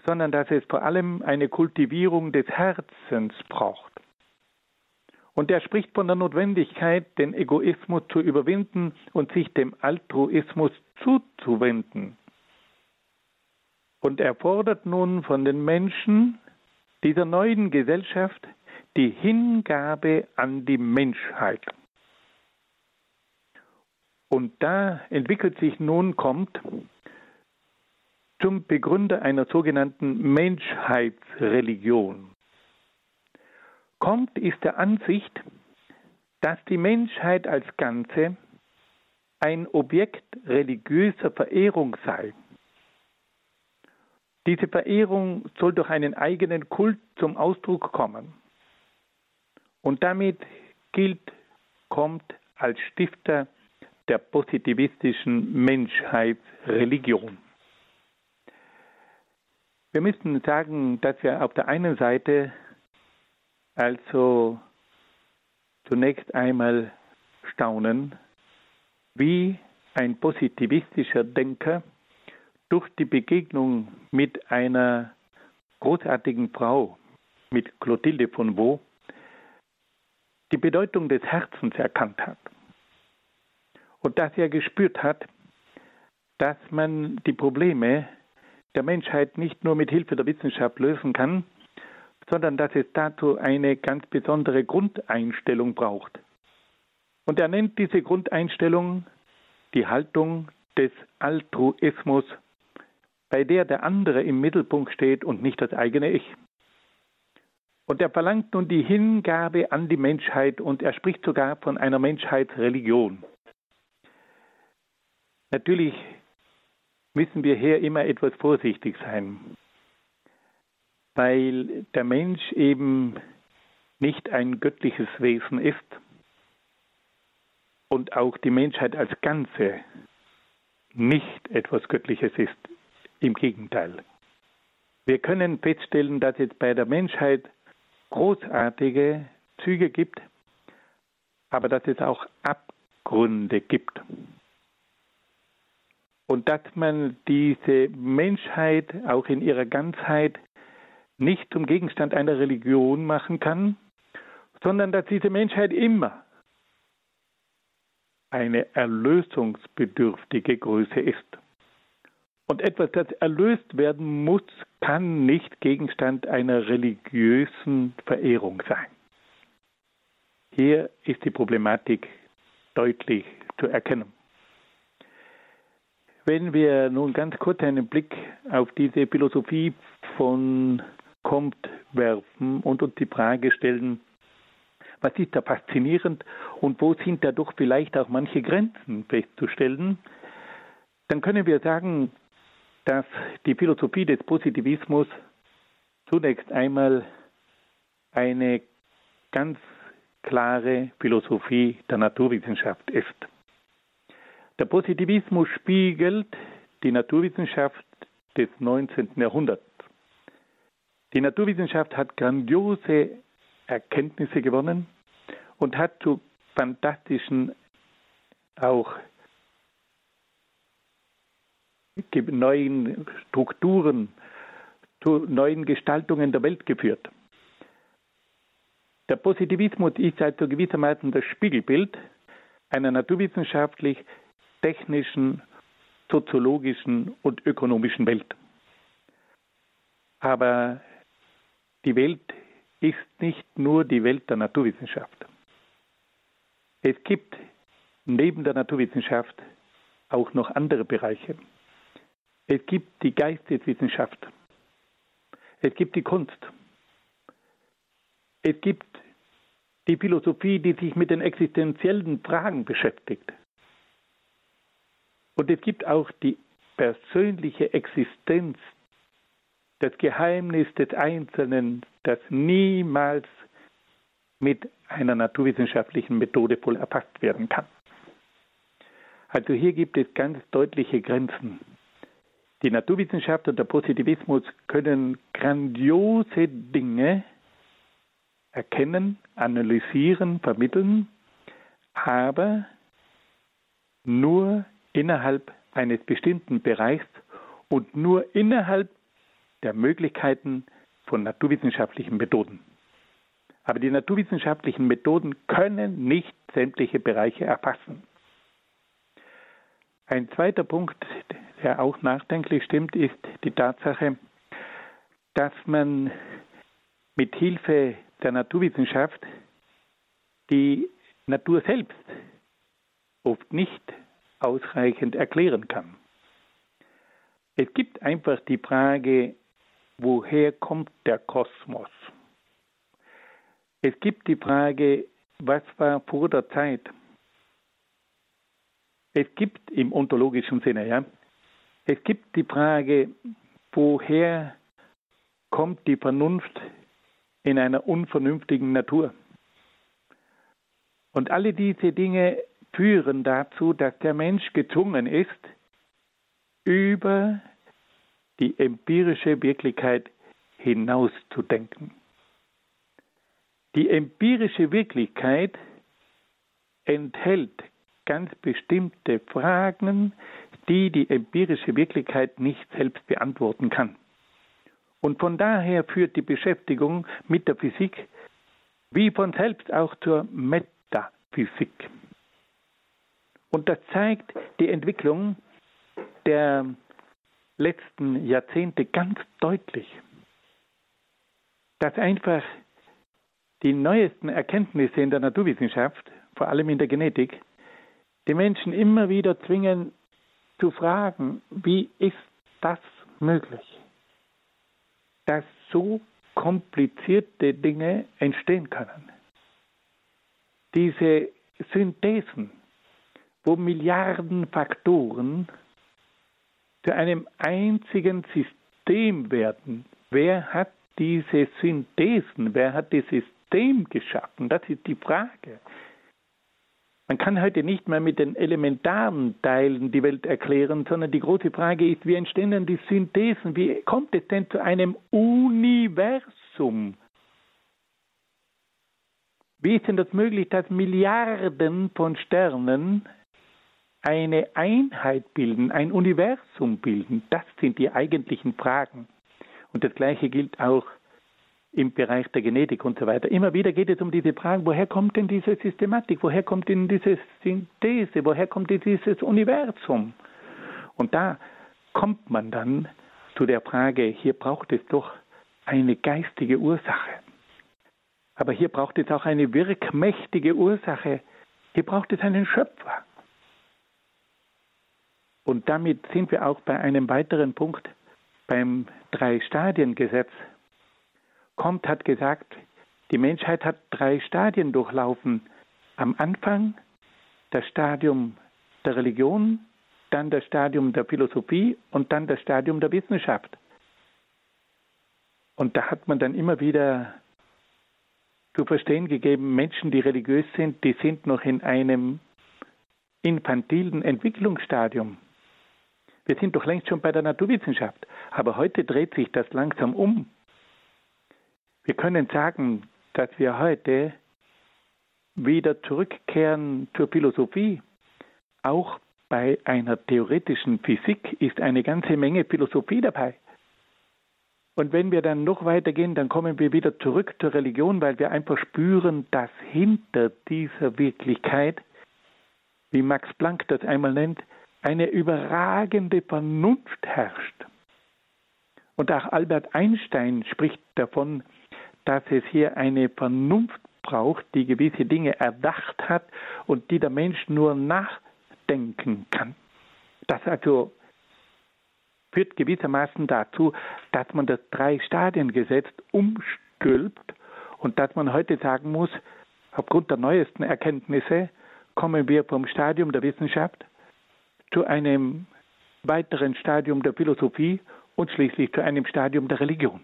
sondern dass es vor allem eine Kultivierung des Herzens braucht. Und er spricht von der Notwendigkeit, den Egoismus zu überwinden und sich dem Altruismus zuzuwenden. Und er fordert nun von den Menschen dieser neuen Gesellschaft die Hingabe an die Menschheit. Und da entwickelt sich nun, kommt zum Begründer einer sogenannten Menschheitsreligion. Kommt ist der Ansicht, dass die Menschheit als Ganze ein Objekt religiöser Verehrung sei. Diese Verehrung soll durch einen eigenen Kult zum Ausdruck kommen. Und damit gilt, kommt als Stifter der positivistischen Menschheitsreligion. Wir müssen sagen, dass wir auf der einen Seite also zunächst einmal staunen, wie ein positivistischer Denker durch die Begegnung mit einer großartigen Frau, mit Clotilde von Vaux, die Bedeutung des Herzens erkannt hat. Und dass er gespürt hat, dass man die Probleme der Menschheit nicht nur mit Hilfe der Wissenschaft lösen kann, sondern dass es dazu eine ganz besondere Grundeinstellung braucht. Und er nennt diese Grundeinstellung die Haltung des Altruismus, bei der der andere im Mittelpunkt steht und nicht das eigene Ich. Und er verlangt nun die Hingabe an die Menschheit und er spricht sogar von einer Menschheitsreligion. Natürlich müssen wir hier immer etwas vorsichtig sein, weil der Mensch eben nicht ein göttliches Wesen ist und auch die Menschheit als Ganze nicht etwas Göttliches ist. Im Gegenteil. Wir können feststellen, dass es bei der Menschheit großartige Züge gibt, aber dass es auch Abgründe gibt und dass man diese Menschheit auch in ihrer Ganzheit nicht zum Gegenstand einer Religion machen kann, sondern dass diese Menschheit immer eine erlösungsbedürftige Größe ist. Und etwas, das erlöst werden muss, kann nicht Gegenstand einer religiösen Verehrung sein. Hier ist die Problematik deutlich zu erkennen. Wenn wir nun ganz kurz einen Blick auf diese Philosophie von Comte werfen und uns die Frage stellen, was ist da faszinierend und wo sind dadurch vielleicht auch manche Grenzen festzustellen, dann können wir sagen, dass die Philosophie des Positivismus zunächst einmal eine ganz klare Philosophie der Naturwissenschaft ist. Der Positivismus spiegelt die Naturwissenschaft des 19. Jahrhunderts. Die Naturwissenschaft hat grandiose Erkenntnisse gewonnen und hat zu fantastischen auch neuen Strukturen, zu neuen Gestaltungen der Welt geführt. Der Positivismus ist also gewissermaßen das Spiegelbild einer naturwissenschaftlich, technischen, soziologischen und ökonomischen Welt. Aber die Welt ist nicht nur die Welt der Naturwissenschaft. Es gibt neben der Naturwissenschaft auch noch andere Bereiche. Es gibt die Geisteswissenschaft. Es gibt die Kunst. Es gibt die Philosophie, die sich mit den existenziellen Fragen beschäftigt. Und es gibt auch die persönliche Existenz, das Geheimnis des Einzelnen, das niemals mit einer naturwissenschaftlichen Methode voll erfasst werden kann. Also hier gibt es ganz deutliche Grenzen. Die Naturwissenschaft und der Positivismus können grandiose Dinge erkennen, analysieren, vermitteln, aber nur innerhalb eines bestimmten Bereichs und nur innerhalb der Möglichkeiten von naturwissenschaftlichen Methoden. Aber die naturwissenschaftlichen Methoden können nicht sämtliche Bereiche erfassen. Ein zweiter Punkt, der auch nachdenklich stimmt, ist die Tatsache, dass man mit Hilfe der Naturwissenschaft die Natur selbst oft nicht ausreichend erklären kann. Es gibt einfach die Frage, woher kommt der Kosmos? Es gibt die Frage, was war vor der Zeit? Es gibt im ontologischen Sinne, ja, es gibt die Frage, woher kommt die Vernunft in einer unvernünftigen Natur? Und alle diese Dinge führen dazu, dass der Mensch gezwungen ist, über die empirische Wirklichkeit hinauszudenken. Die empirische Wirklichkeit enthält ganz bestimmte Fragen, die die empirische Wirklichkeit nicht selbst beantworten kann. Und von daher führt die Beschäftigung mit der Physik wie von selbst auch zur Metaphysik. Und das zeigt die Entwicklung der letzten Jahrzehnte ganz deutlich, dass einfach die neuesten Erkenntnisse in der Naturwissenschaft, vor allem in der Genetik, die Menschen immer wieder zwingen zu fragen, wie ist das möglich, dass so komplizierte Dinge entstehen können. Diese Synthesen, wo Milliarden Faktoren zu einem einzigen System werden. Wer hat diese Synthesen? Wer hat das System geschaffen? Das ist die Frage. Man kann heute nicht mehr mit den elementaren Teilen die Welt erklären, sondern die große Frage ist, wie entstehen denn die Synthesen? Wie kommt es denn zu einem Universum? Wie ist denn das möglich, dass Milliarden von Sternen eine Einheit bilden, ein Universum bilden? Das sind die eigentlichen Fragen. Und das Gleiche gilt auch im Bereich der Genetik und so weiter. Immer wieder geht es um diese Fragen, woher kommt denn diese Systematik, woher kommt denn diese Synthese, woher kommt denn dieses Universum? Und da kommt man dann zu der Frage, hier braucht es doch eine geistige Ursache. Aber hier braucht es auch eine wirkmächtige Ursache. Hier braucht es einen Schöpfer. Und damit sind wir auch bei einem weiteren Punkt beim Drei-Stadien-Gesetz. Comte hat gesagt, die Menschheit hat drei Stadien durchlaufen. Am Anfang das Stadium der Religion, dann das Stadium der Philosophie und dann das Stadium der Wissenschaft. Und da hat man dann immer wieder zu verstehen gegeben, Menschen, die religiös sind, die sind noch in einem infantilen Entwicklungsstadium. Wir sind doch längst schon bei der Naturwissenschaft. Aber heute dreht sich das langsam um. Wir können sagen, dass wir heute wieder zurückkehren zur Philosophie. Auch bei einer theoretischen Physik ist eine ganze Menge Philosophie dabei. Und wenn wir dann noch weitergehen, dann kommen wir wieder zurück zur Religion, weil wir einfach spüren, dass hinter dieser Wirklichkeit, wie Max Planck das einmal nennt, eine überragende Vernunft herrscht. Und auch Albert Einstein spricht davon, dass es hier eine Vernunft braucht, die gewisse Dinge erdacht hat und die der Mensch nur nachdenken kann. Das also führt gewissermaßen dazu, dass man das Drei-Stadien-Gesetz umstülpt und dass man heute sagen muss, aufgrund der neuesten Erkenntnisse kommen wir vom Stadium der Wissenschaft zu einem weiteren Stadium der Philosophie und schließlich zu einem Stadium der Religion.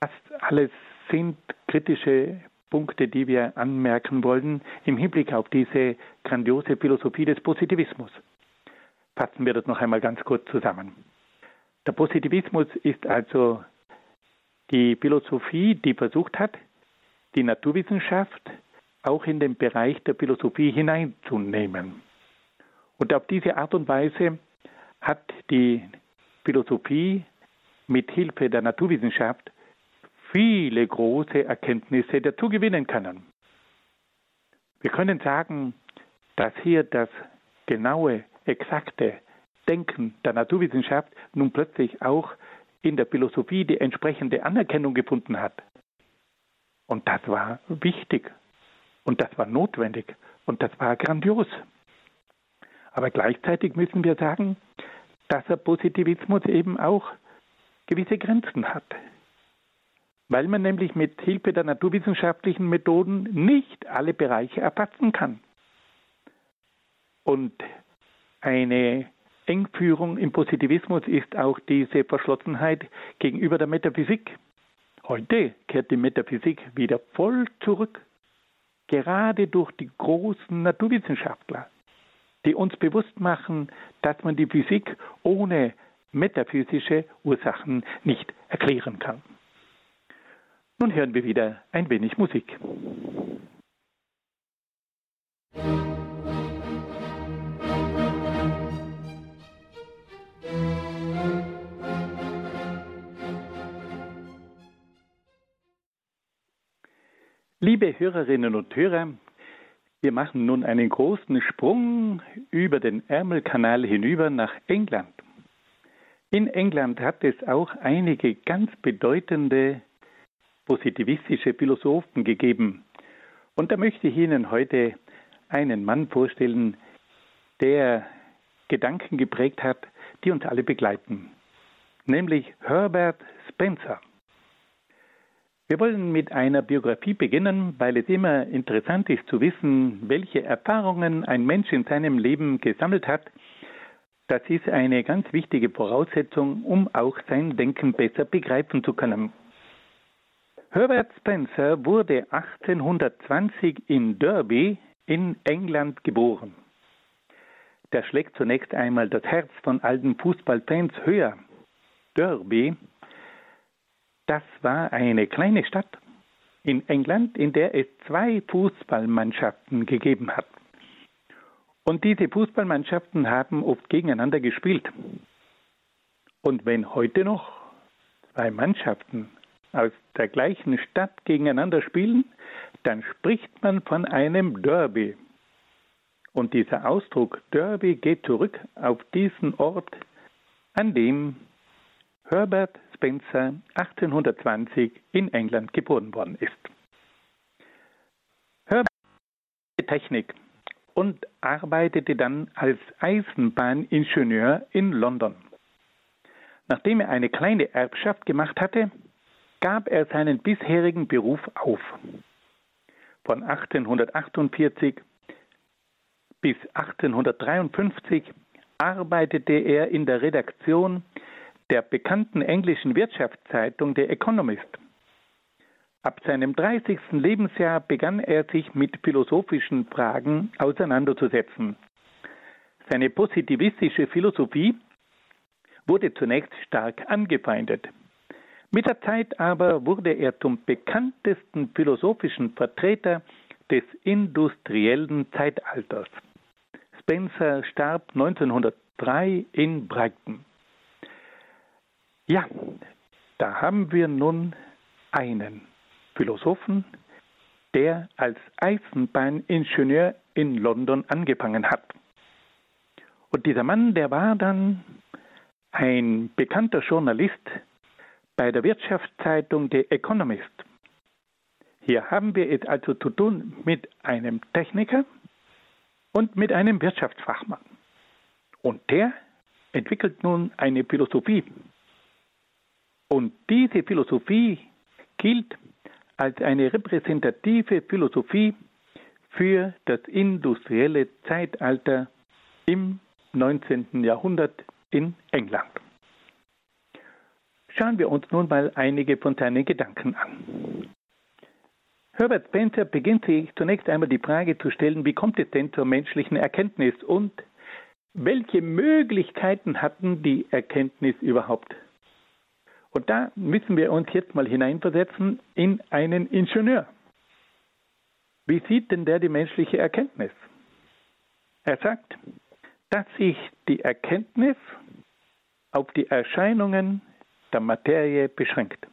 Das alles sind kritische Punkte, die wir anmerken wollen im Hinblick auf diese grandiose Philosophie des Positivismus. Fassen wir das noch einmal ganz kurz zusammen. Der Positivismus ist also die Philosophie, die versucht hat, die Naturwissenschaft auch in den Bereich der Philosophie hineinzunehmen. Und auf diese Art und Weise hat die Philosophie mit Hilfe der Naturwissenschaft viele große Erkenntnisse dazu gewinnen können. Wir können sagen, dass hier das genaue, exakte Denken der Naturwissenschaft nun plötzlich auch in der Philosophie die entsprechende Anerkennung gefunden hat. Und das war wichtig und das war notwendig und das war grandios. Aber gleichzeitig müssen wir sagen, dass der Positivismus eben auch gewisse Grenzen hat weil man nämlich mit Hilfe der naturwissenschaftlichen Methoden nicht alle Bereiche erfassen kann. Und eine Engführung im Positivismus ist auch diese Verschlossenheit gegenüber der Metaphysik. Heute kehrt die Metaphysik wieder voll zurück, gerade durch die großen Naturwissenschaftler, die uns bewusst machen, dass man die Physik ohne metaphysische Ursachen nicht erklären kann. Nun hören wir wieder ein wenig Musik. Liebe Hörerinnen und Hörer, wir machen nun einen großen Sprung über den Ärmelkanal hinüber nach England. In England hat es auch einige ganz bedeutende positivistische Philosophen gegeben. Und da möchte ich Ihnen heute einen Mann vorstellen, der Gedanken geprägt hat, die uns alle begleiten, nämlich Herbert Spencer. Wir wollen mit einer Biografie beginnen, weil es immer interessant ist zu wissen, welche Erfahrungen ein Mensch in seinem Leben gesammelt hat. Das ist eine ganz wichtige Voraussetzung, um auch sein Denken besser begreifen zu können. Herbert Spencer wurde 1820 in Derby in England geboren. Der schlägt zunächst einmal das Herz von alten Fußballfans höher. Derby, das war eine kleine Stadt in England, in der es zwei Fußballmannschaften gegeben hat. Und diese Fußballmannschaften haben oft gegeneinander gespielt. Und wenn heute noch zwei Mannschaften aus der gleichen Stadt gegeneinander spielen, dann spricht man von einem Derby. Und dieser Ausdruck Derby geht zurück auf diesen Ort, an dem Herbert Spencer 1820 in England geboren worden ist. Herbert Technik und arbeitete dann als Eisenbahningenieur in London. Nachdem er eine kleine Erbschaft gemacht hatte, gab er seinen bisherigen Beruf auf. Von 1848 bis 1853 arbeitete er in der Redaktion der bekannten englischen Wirtschaftszeitung The Economist. Ab seinem 30. Lebensjahr begann er sich mit philosophischen Fragen auseinanderzusetzen. Seine positivistische Philosophie wurde zunächst stark angefeindet. Mit der Zeit aber wurde er zum bekanntesten philosophischen Vertreter des industriellen Zeitalters. Spencer starb 1903 in Brighton. Ja, Da haben wir nun einen Philosophen, der als Eisenbahningenieur in London angefangen hat. Und dieser Mann, der war dann ein bekannter Journalist bei der Wirtschaftszeitung The Economist. Hier haben wir es also zu tun mit einem Techniker und mit einem Wirtschaftsfachmann. Und der entwickelt nun eine Philosophie. Und diese Philosophie gilt als eine repräsentative Philosophie für das industrielle Zeitalter im 19. Jahrhundert in England. Schauen wir uns nun mal einige von seinen Gedanken an. Herbert Spencer beginnt sich zunächst einmal die Frage zu stellen, wie kommt es denn zur menschlichen Erkenntnis und welche Möglichkeiten hatten die Erkenntnis überhaupt? Und da müssen wir uns jetzt mal hineinversetzen in einen Ingenieur. Wie sieht denn der die menschliche Erkenntnis? Er sagt, dass sich die Erkenntnis auf die Erscheinungen der Materie beschränkt.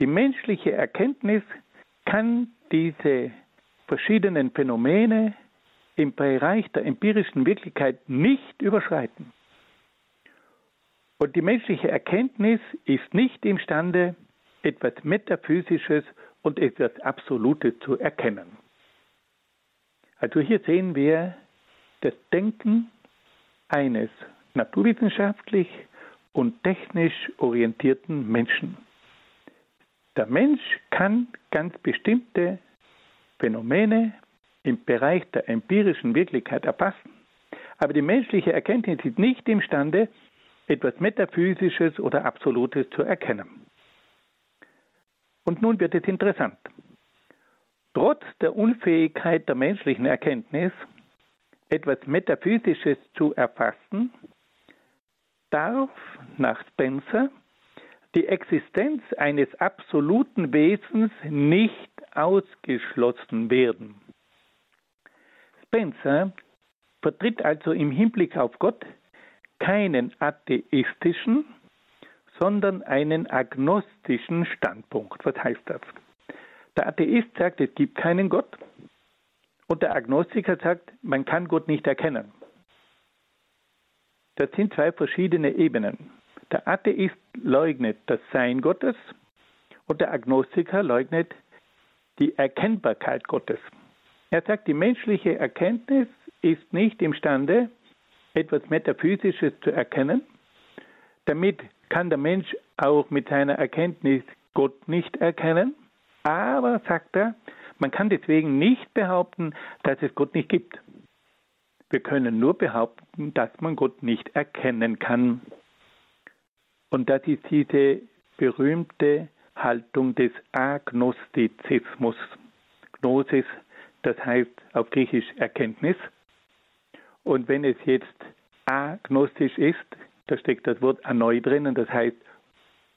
Die menschliche Erkenntnis kann diese verschiedenen Phänomene im Bereich der empirischen Wirklichkeit nicht überschreiten. Und die menschliche Erkenntnis ist nicht imstande, etwas Metaphysisches und etwas Absolutes zu erkennen. Also hier sehen wir das Denken eines naturwissenschaftlich und technisch orientierten Menschen. Der Mensch kann ganz bestimmte Phänomene im Bereich der empirischen Wirklichkeit erfassen, aber die menschliche Erkenntnis ist nicht imstande, etwas Metaphysisches oder Absolutes zu erkennen. Und nun wird es interessant. Trotz der Unfähigkeit der menschlichen Erkenntnis, etwas Metaphysisches zu erfassen, darf nach Spencer die Existenz eines absoluten Wesens nicht ausgeschlossen werden. Spencer vertritt also im Hinblick auf Gott keinen atheistischen, sondern einen agnostischen Standpunkt. Was heißt das? Der Atheist sagt, es gibt keinen Gott und der Agnostiker sagt, man kann Gott nicht erkennen. Das sind zwei verschiedene Ebenen. Der Atheist leugnet das Sein Gottes und der Agnostiker leugnet die Erkennbarkeit Gottes. Er sagt, die menschliche Erkenntnis ist nicht imstande, etwas Metaphysisches zu erkennen. Damit kann der Mensch auch mit seiner Erkenntnis Gott nicht erkennen. Aber, sagt er, man kann deswegen nicht behaupten, dass es Gott nicht gibt. Wir können nur behaupten, dass man Gott nicht erkennen kann. Und das ist diese berühmte Haltung des Agnostizismus. Gnosis, das heißt auf Griechisch Erkenntnis. Und wenn es jetzt agnostisch ist, da steckt das Wort anoi drinnen, das heißt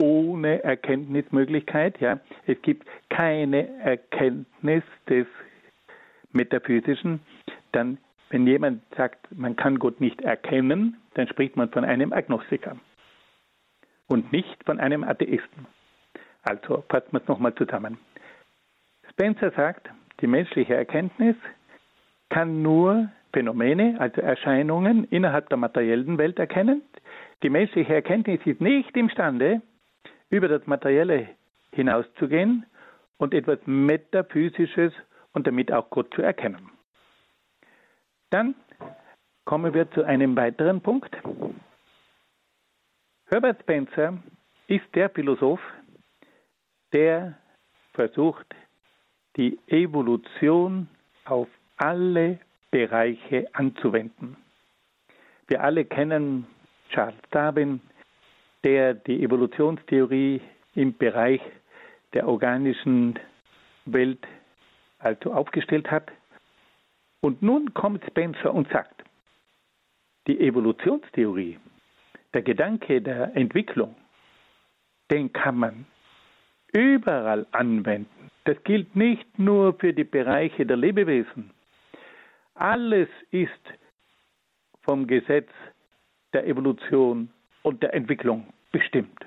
ohne Erkenntnismöglichkeit. Ja, es gibt keine Erkenntnis des Metaphysischen. Dann, wenn jemand sagt, man kann Gott nicht erkennen, dann spricht man von einem Agnostiker und nicht von einem Atheisten. Also fassen wir es nochmal zusammen. Spencer sagt, die menschliche Erkenntnis kann nur Phänomene, also Erscheinungen innerhalb der materiellen Welt erkennen. Die menschliche Erkenntnis ist nicht imstande, über das Materielle hinauszugehen und etwas Metaphysisches und damit auch Gott zu erkennen. Dann kommen wir zu einem weiteren Punkt. Herbert Spencer ist der Philosoph, der versucht, die Evolution auf alle Bereiche anzuwenden. Wir alle kennen Charles Darwin, der die Evolutionstheorie im Bereich der organischen Welt also aufgestellt hat. Und nun kommt Spencer und sagt, die Evolutionstheorie, der Gedanke der Entwicklung, den kann man überall anwenden. Das gilt nicht nur für die Bereiche der Lebewesen, alles ist vom Gesetz der Evolution und der Entwicklung bestimmt.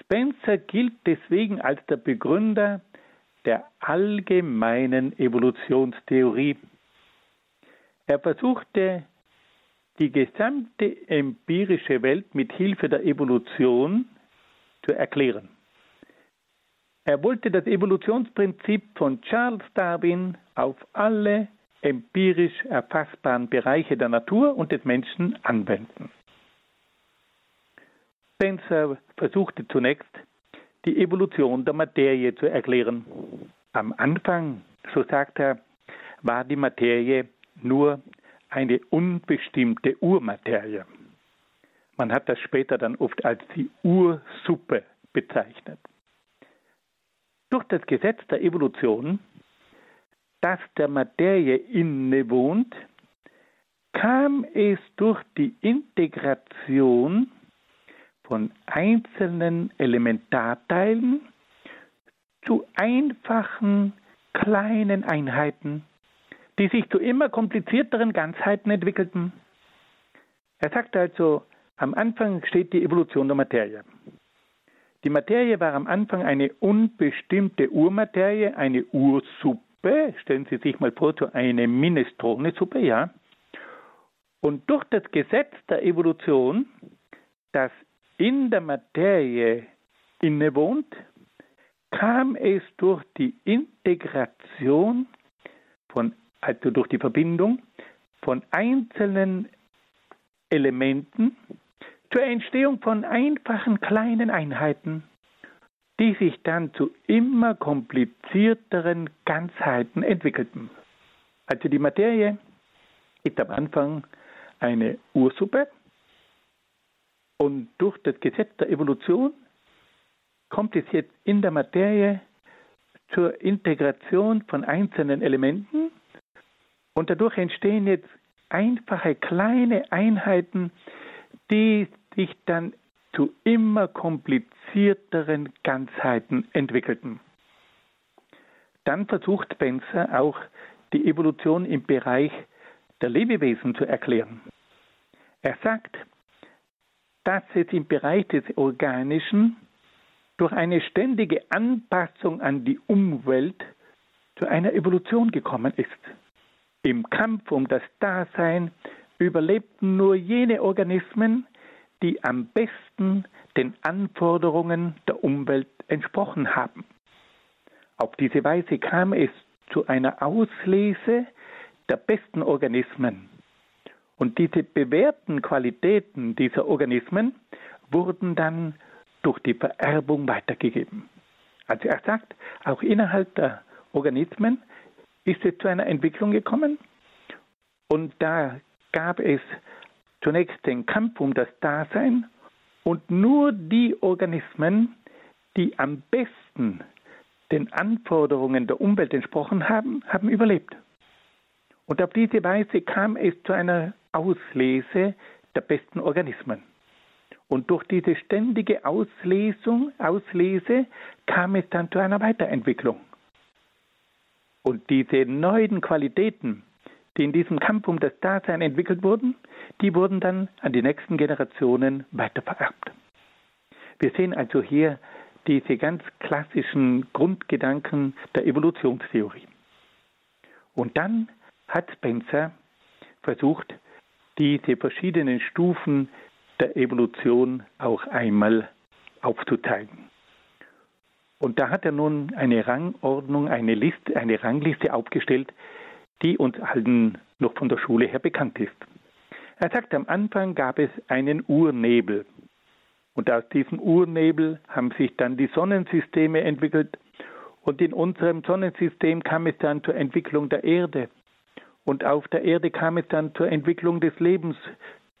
Spencer gilt deswegen als der Begründer der allgemeinen Evolutionstheorie. Er versuchte, die gesamte empirische Welt mit Hilfe der Evolution zu erklären. Er wollte das Evolutionsprinzip von Charles Darwin auf alle empirisch erfassbaren Bereiche der Natur und des Menschen anwenden. Spencer versuchte zunächst, die Evolution der Materie zu erklären. Am Anfang, so sagt er, war die Materie nur eine unbestimmte Urmaterie. Man hat das später dann oft als die Ursuppe bezeichnet. Durch das Gesetz der Evolution, das der Materie innewohnt, kam es durch die Integration von einzelnen Elementarteilen zu einfachen kleinen Einheiten, die sich zu immer komplizierteren Ganzheiten entwickelten. Er sagt also, am Anfang steht die Evolution der Materie. Die Materie war am Anfang eine unbestimmte Urmaterie, eine Ursuppe. Stellen Sie sich mal vor, so eine Minestrone-Suppe, ja. Und durch das Gesetz der Evolution, das in der Materie innewohnt, kam es durch die Integration von, also durch die Verbindung von einzelnen Elementen zur Entstehung von einfachen kleinen Einheiten, die sich dann zu immer komplizierteren Ganzheiten entwickelten. Also die Materie ist am Anfang eine Ursuppe und durch das Gesetz der Evolution kommt es jetzt in der Materie zur Integration von einzelnen Elementen und dadurch entstehen jetzt einfache kleine Einheiten, die sich dann zu immer komplizierteren Ganzheiten entwickelten. Dann versucht Spencer auch die Evolution im Bereich der Lebewesen zu erklären. Er sagt, dass es im Bereich des Organischen durch eine ständige Anpassung an die Umwelt zu einer Evolution gekommen ist. Im Kampf um das Dasein überlebten nur jene Organismen, die am besten den Anforderungen der Umwelt entsprochen haben. Auf diese Weise kam es zu einer Auslese der besten Organismen. Und diese bewährten Qualitäten dieser Organismen wurden dann durch die Vererbung weitergegeben. Also er sagt, auch innerhalb der Organismen ist es zu einer Entwicklung gekommen und da gab es zunächst den Kampf um das Dasein und nur die Organismen, die am besten den Anforderungen der Umwelt entsprochen haben, haben überlebt. Und auf diese Weise kam es zu einer Auslese der besten Organismen. Und durch diese ständige Auslesung, Auslese kam es dann zu einer Weiterentwicklung. Und diese neuen Qualitäten, die in diesem Kampf um das Dasein entwickelt wurden, die wurden dann an die nächsten Generationen weitervererbt. Wir sehen also hier diese ganz klassischen Grundgedanken der Evolutionstheorie. Und dann hat Spencer versucht, diese verschiedenen Stufen der Evolution auch einmal aufzuzeigen. Und da hat er nun eine Rangordnung, eine Liste, eine Rangliste aufgestellt, die uns allen noch von der Schule her bekannt ist. Er sagt, am Anfang gab es einen Urnebel. Und aus diesem Urnebel haben sich dann die Sonnensysteme entwickelt. Und in unserem Sonnensystem kam es dann zur Entwicklung der Erde. Und auf der Erde kam es dann zur Entwicklung des Lebens,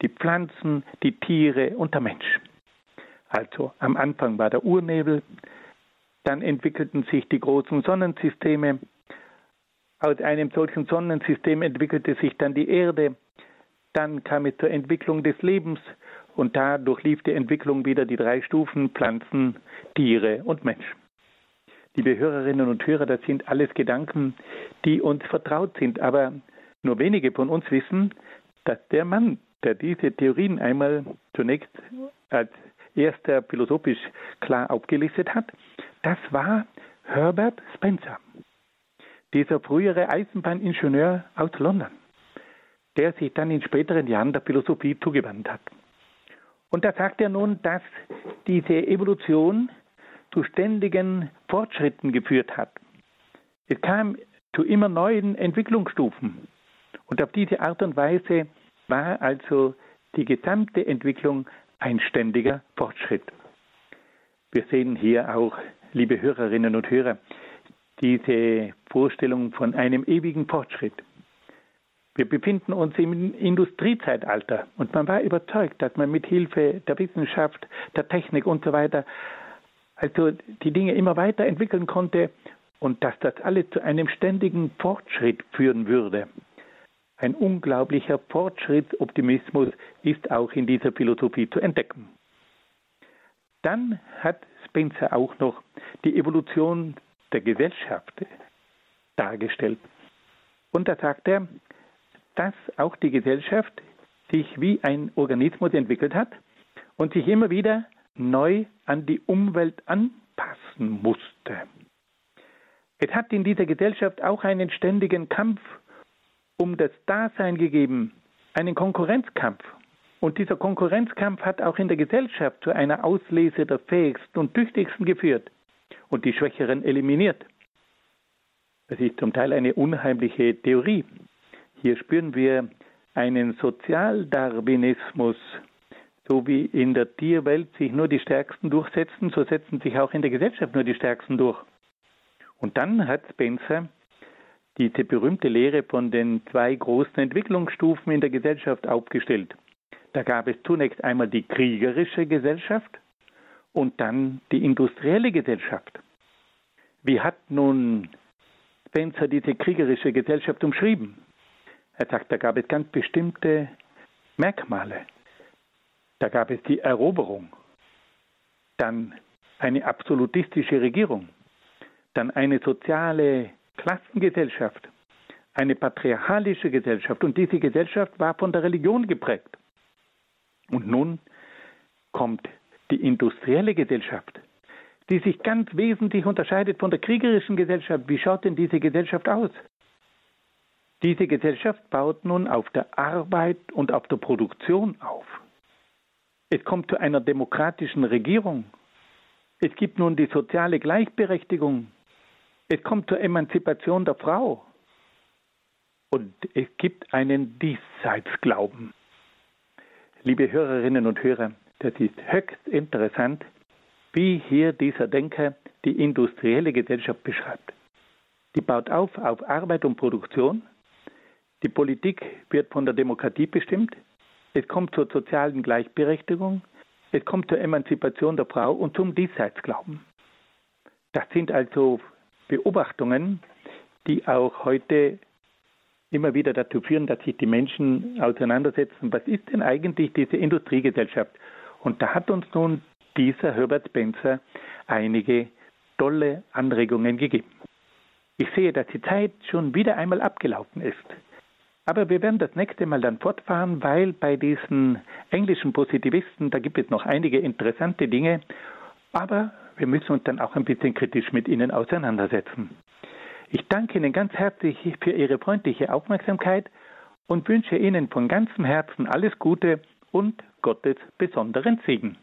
die Pflanzen, die Tiere und der Mensch. Also am Anfang war der Urnebel, dann entwickelten sich die großen Sonnensysteme, aus einem solchen Sonnensystem entwickelte sich dann die Erde, dann kam es zur Entwicklung des Lebens und da durchlief die Entwicklung wieder die drei Stufen Pflanzen, Tiere und Mensch. Liebe Hörerinnen und Hörer, das sind alles Gedanken, die uns vertraut sind, aber nur wenige von uns wissen, dass der Mann, der diese Theorien einmal zunächst als erster philosophisch klar aufgelistet hat, das war Herbert Spencer, dieser frühere Eisenbahningenieur aus London, der sich dann in späteren Jahren der Philosophie zugewandt hat. Und da sagt er nun, dass diese Evolution zu ständigen Fortschritten geführt hat. Es kam zu immer neuen Entwicklungsstufen. Und auf diese Art und Weise war also die gesamte Entwicklung ein ständiger Fortschritt. Wir sehen hier auch, liebe Hörerinnen und Hörer, diese Vorstellung von einem ewigen Fortschritt. Wir befinden uns im Industriezeitalter und man war überzeugt, dass man mit Hilfe der Wissenschaft, der Technik und so weiter also die Dinge immer weiter entwickeln konnte und dass das alles zu einem ständigen Fortschritt führen würde. Ein unglaublicher Fortschrittsoptimismus ist auch in dieser Philosophie zu entdecken. Dann hat Spencer auch noch die Evolution der Gesellschaft dargestellt. Und da sagt er, dass auch die Gesellschaft sich wie ein Organismus entwickelt hat und sich immer wieder neu an die Umwelt anpassen musste. Es hat in dieser Gesellschaft auch einen ständigen Kampf um das Dasein gegeben, einen Konkurrenzkampf. Und dieser Konkurrenzkampf hat auch in der Gesellschaft zu einer Auslese der Fähigsten und Tüchtigsten geführt und die Schwächeren eliminiert. Das ist zum Teil eine unheimliche Theorie. Hier spüren wir einen Sozialdarwinismus. So wie in der Tierwelt sich nur die Stärksten durchsetzen, so setzen sich auch in der Gesellschaft nur die Stärksten durch. Und dann hat Spencer diese berühmte Lehre von den zwei großen Entwicklungsstufen in der Gesellschaft aufgestellt. Da gab es zunächst einmal die kriegerische Gesellschaft und dann die industrielle Gesellschaft. Wie hat nun Spencer diese kriegerische Gesellschaft umschrieben? Er sagt, da gab es ganz bestimmte Merkmale. Da gab es die Eroberung, dann eine absolutistische Regierung, dann eine soziale Klassengesellschaft, eine patriarchalische Gesellschaft. Und diese Gesellschaft war von der Religion geprägt. Und nun kommt die industrielle Gesellschaft, die sich ganz wesentlich unterscheidet von der kriegerischen Gesellschaft. Wie schaut denn diese Gesellschaft aus? Diese Gesellschaft baut nun auf der Arbeit und auf der Produktion auf. Es kommt zu einer demokratischen Regierung. Es gibt nun die soziale Gleichberechtigung. Es kommt zur Emanzipation der Frau. Und es gibt einen Diesseitsglauben. Liebe Hörerinnen und Hörer, das ist höchst interessant, wie hier dieser Denker die industrielle Gesellschaft beschreibt. Die baut auf auf Arbeit und Produktion. Die Politik wird von der Demokratie bestimmt. Es kommt zur sozialen Gleichberechtigung. Es kommt zur Emanzipation der Frau und zum Diesseitsglauben. Das sind also Beobachtungen, die auch heute immer wieder dazu führen, dass sich die Menschen auseinandersetzen, was ist denn eigentlich diese Industriegesellschaft? Und da hat uns nun dieser Herbert Spencer einige tolle Anregungen gegeben. Ich sehe, dass die Zeit schon wieder einmal abgelaufen ist. Aber wir werden das nächste Mal dann fortfahren, weil bei diesen englischen Positivisten, da gibt es noch einige interessante Dinge, aber wir müssen uns dann auch ein bisschen kritisch mit ihnen auseinandersetzen. Ich danke Ihnen ganz herzlich für Ihre freundliche Aufmerksamkeit und wünsche Ihnen von ganzem Herzen alles Gute und Gottes besonderen Segen.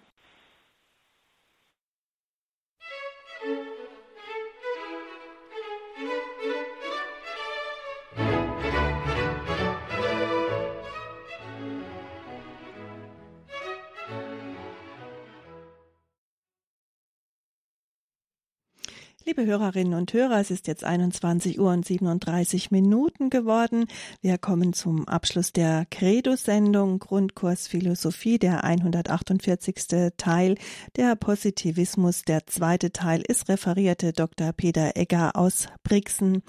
Liebe Hörerinnen und Hörer, es ist jetzt 21 Uhr und 37 Minuten geworden. Wir kommen zum Abschluss der Credo-Sendung Grundkurs Philosophie, der 148. Teil. Der Positivismus, der zweite Teil, ist referierte Dr. Peter Egger aus Brixen.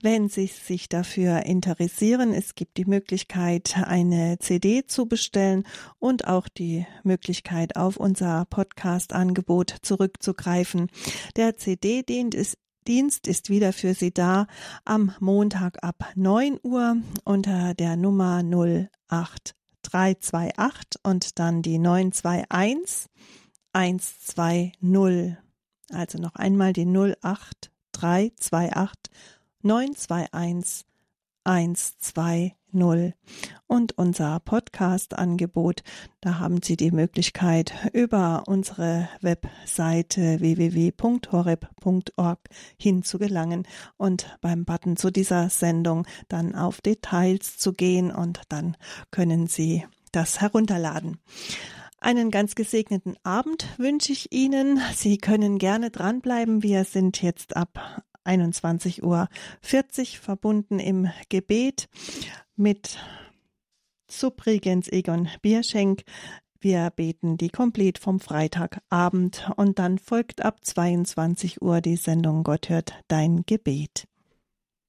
Wenn Sie sich dafür interessieren, es gibt die Möglichkeit, eine CD zu bestellen und auch die Möglichkeit, auf unser Podcast-Angebot zurückzugreifen. Der CD, Dienst ist, Dienst ist wieder für Sie da am Montag ab 9 Uhr unter der Nummer 08328 und dann die 921 120. Also noch einmal die 08328 921 120 und unser Podcast-Angebot. Da haben Sie die Möglichkeit, über unsere Webseite www.horeb.org hinzugelangen und beim Button zu dieser Sendung dann auf Details zu gehen und dann können Sie das herunterladen. Einen ganz gesegneten Abend wünsche ich Ihnen. Sie können gerne dranbleiben. Wir sind jetzt ab 21.40 Uhr verbunden im Gebet mit Subrigens Egon Bierschenk. Wir beten die Komplett vom Freitagabend und dann folgt ab 22 Uhr die Sendung Gott hört dein Gebet.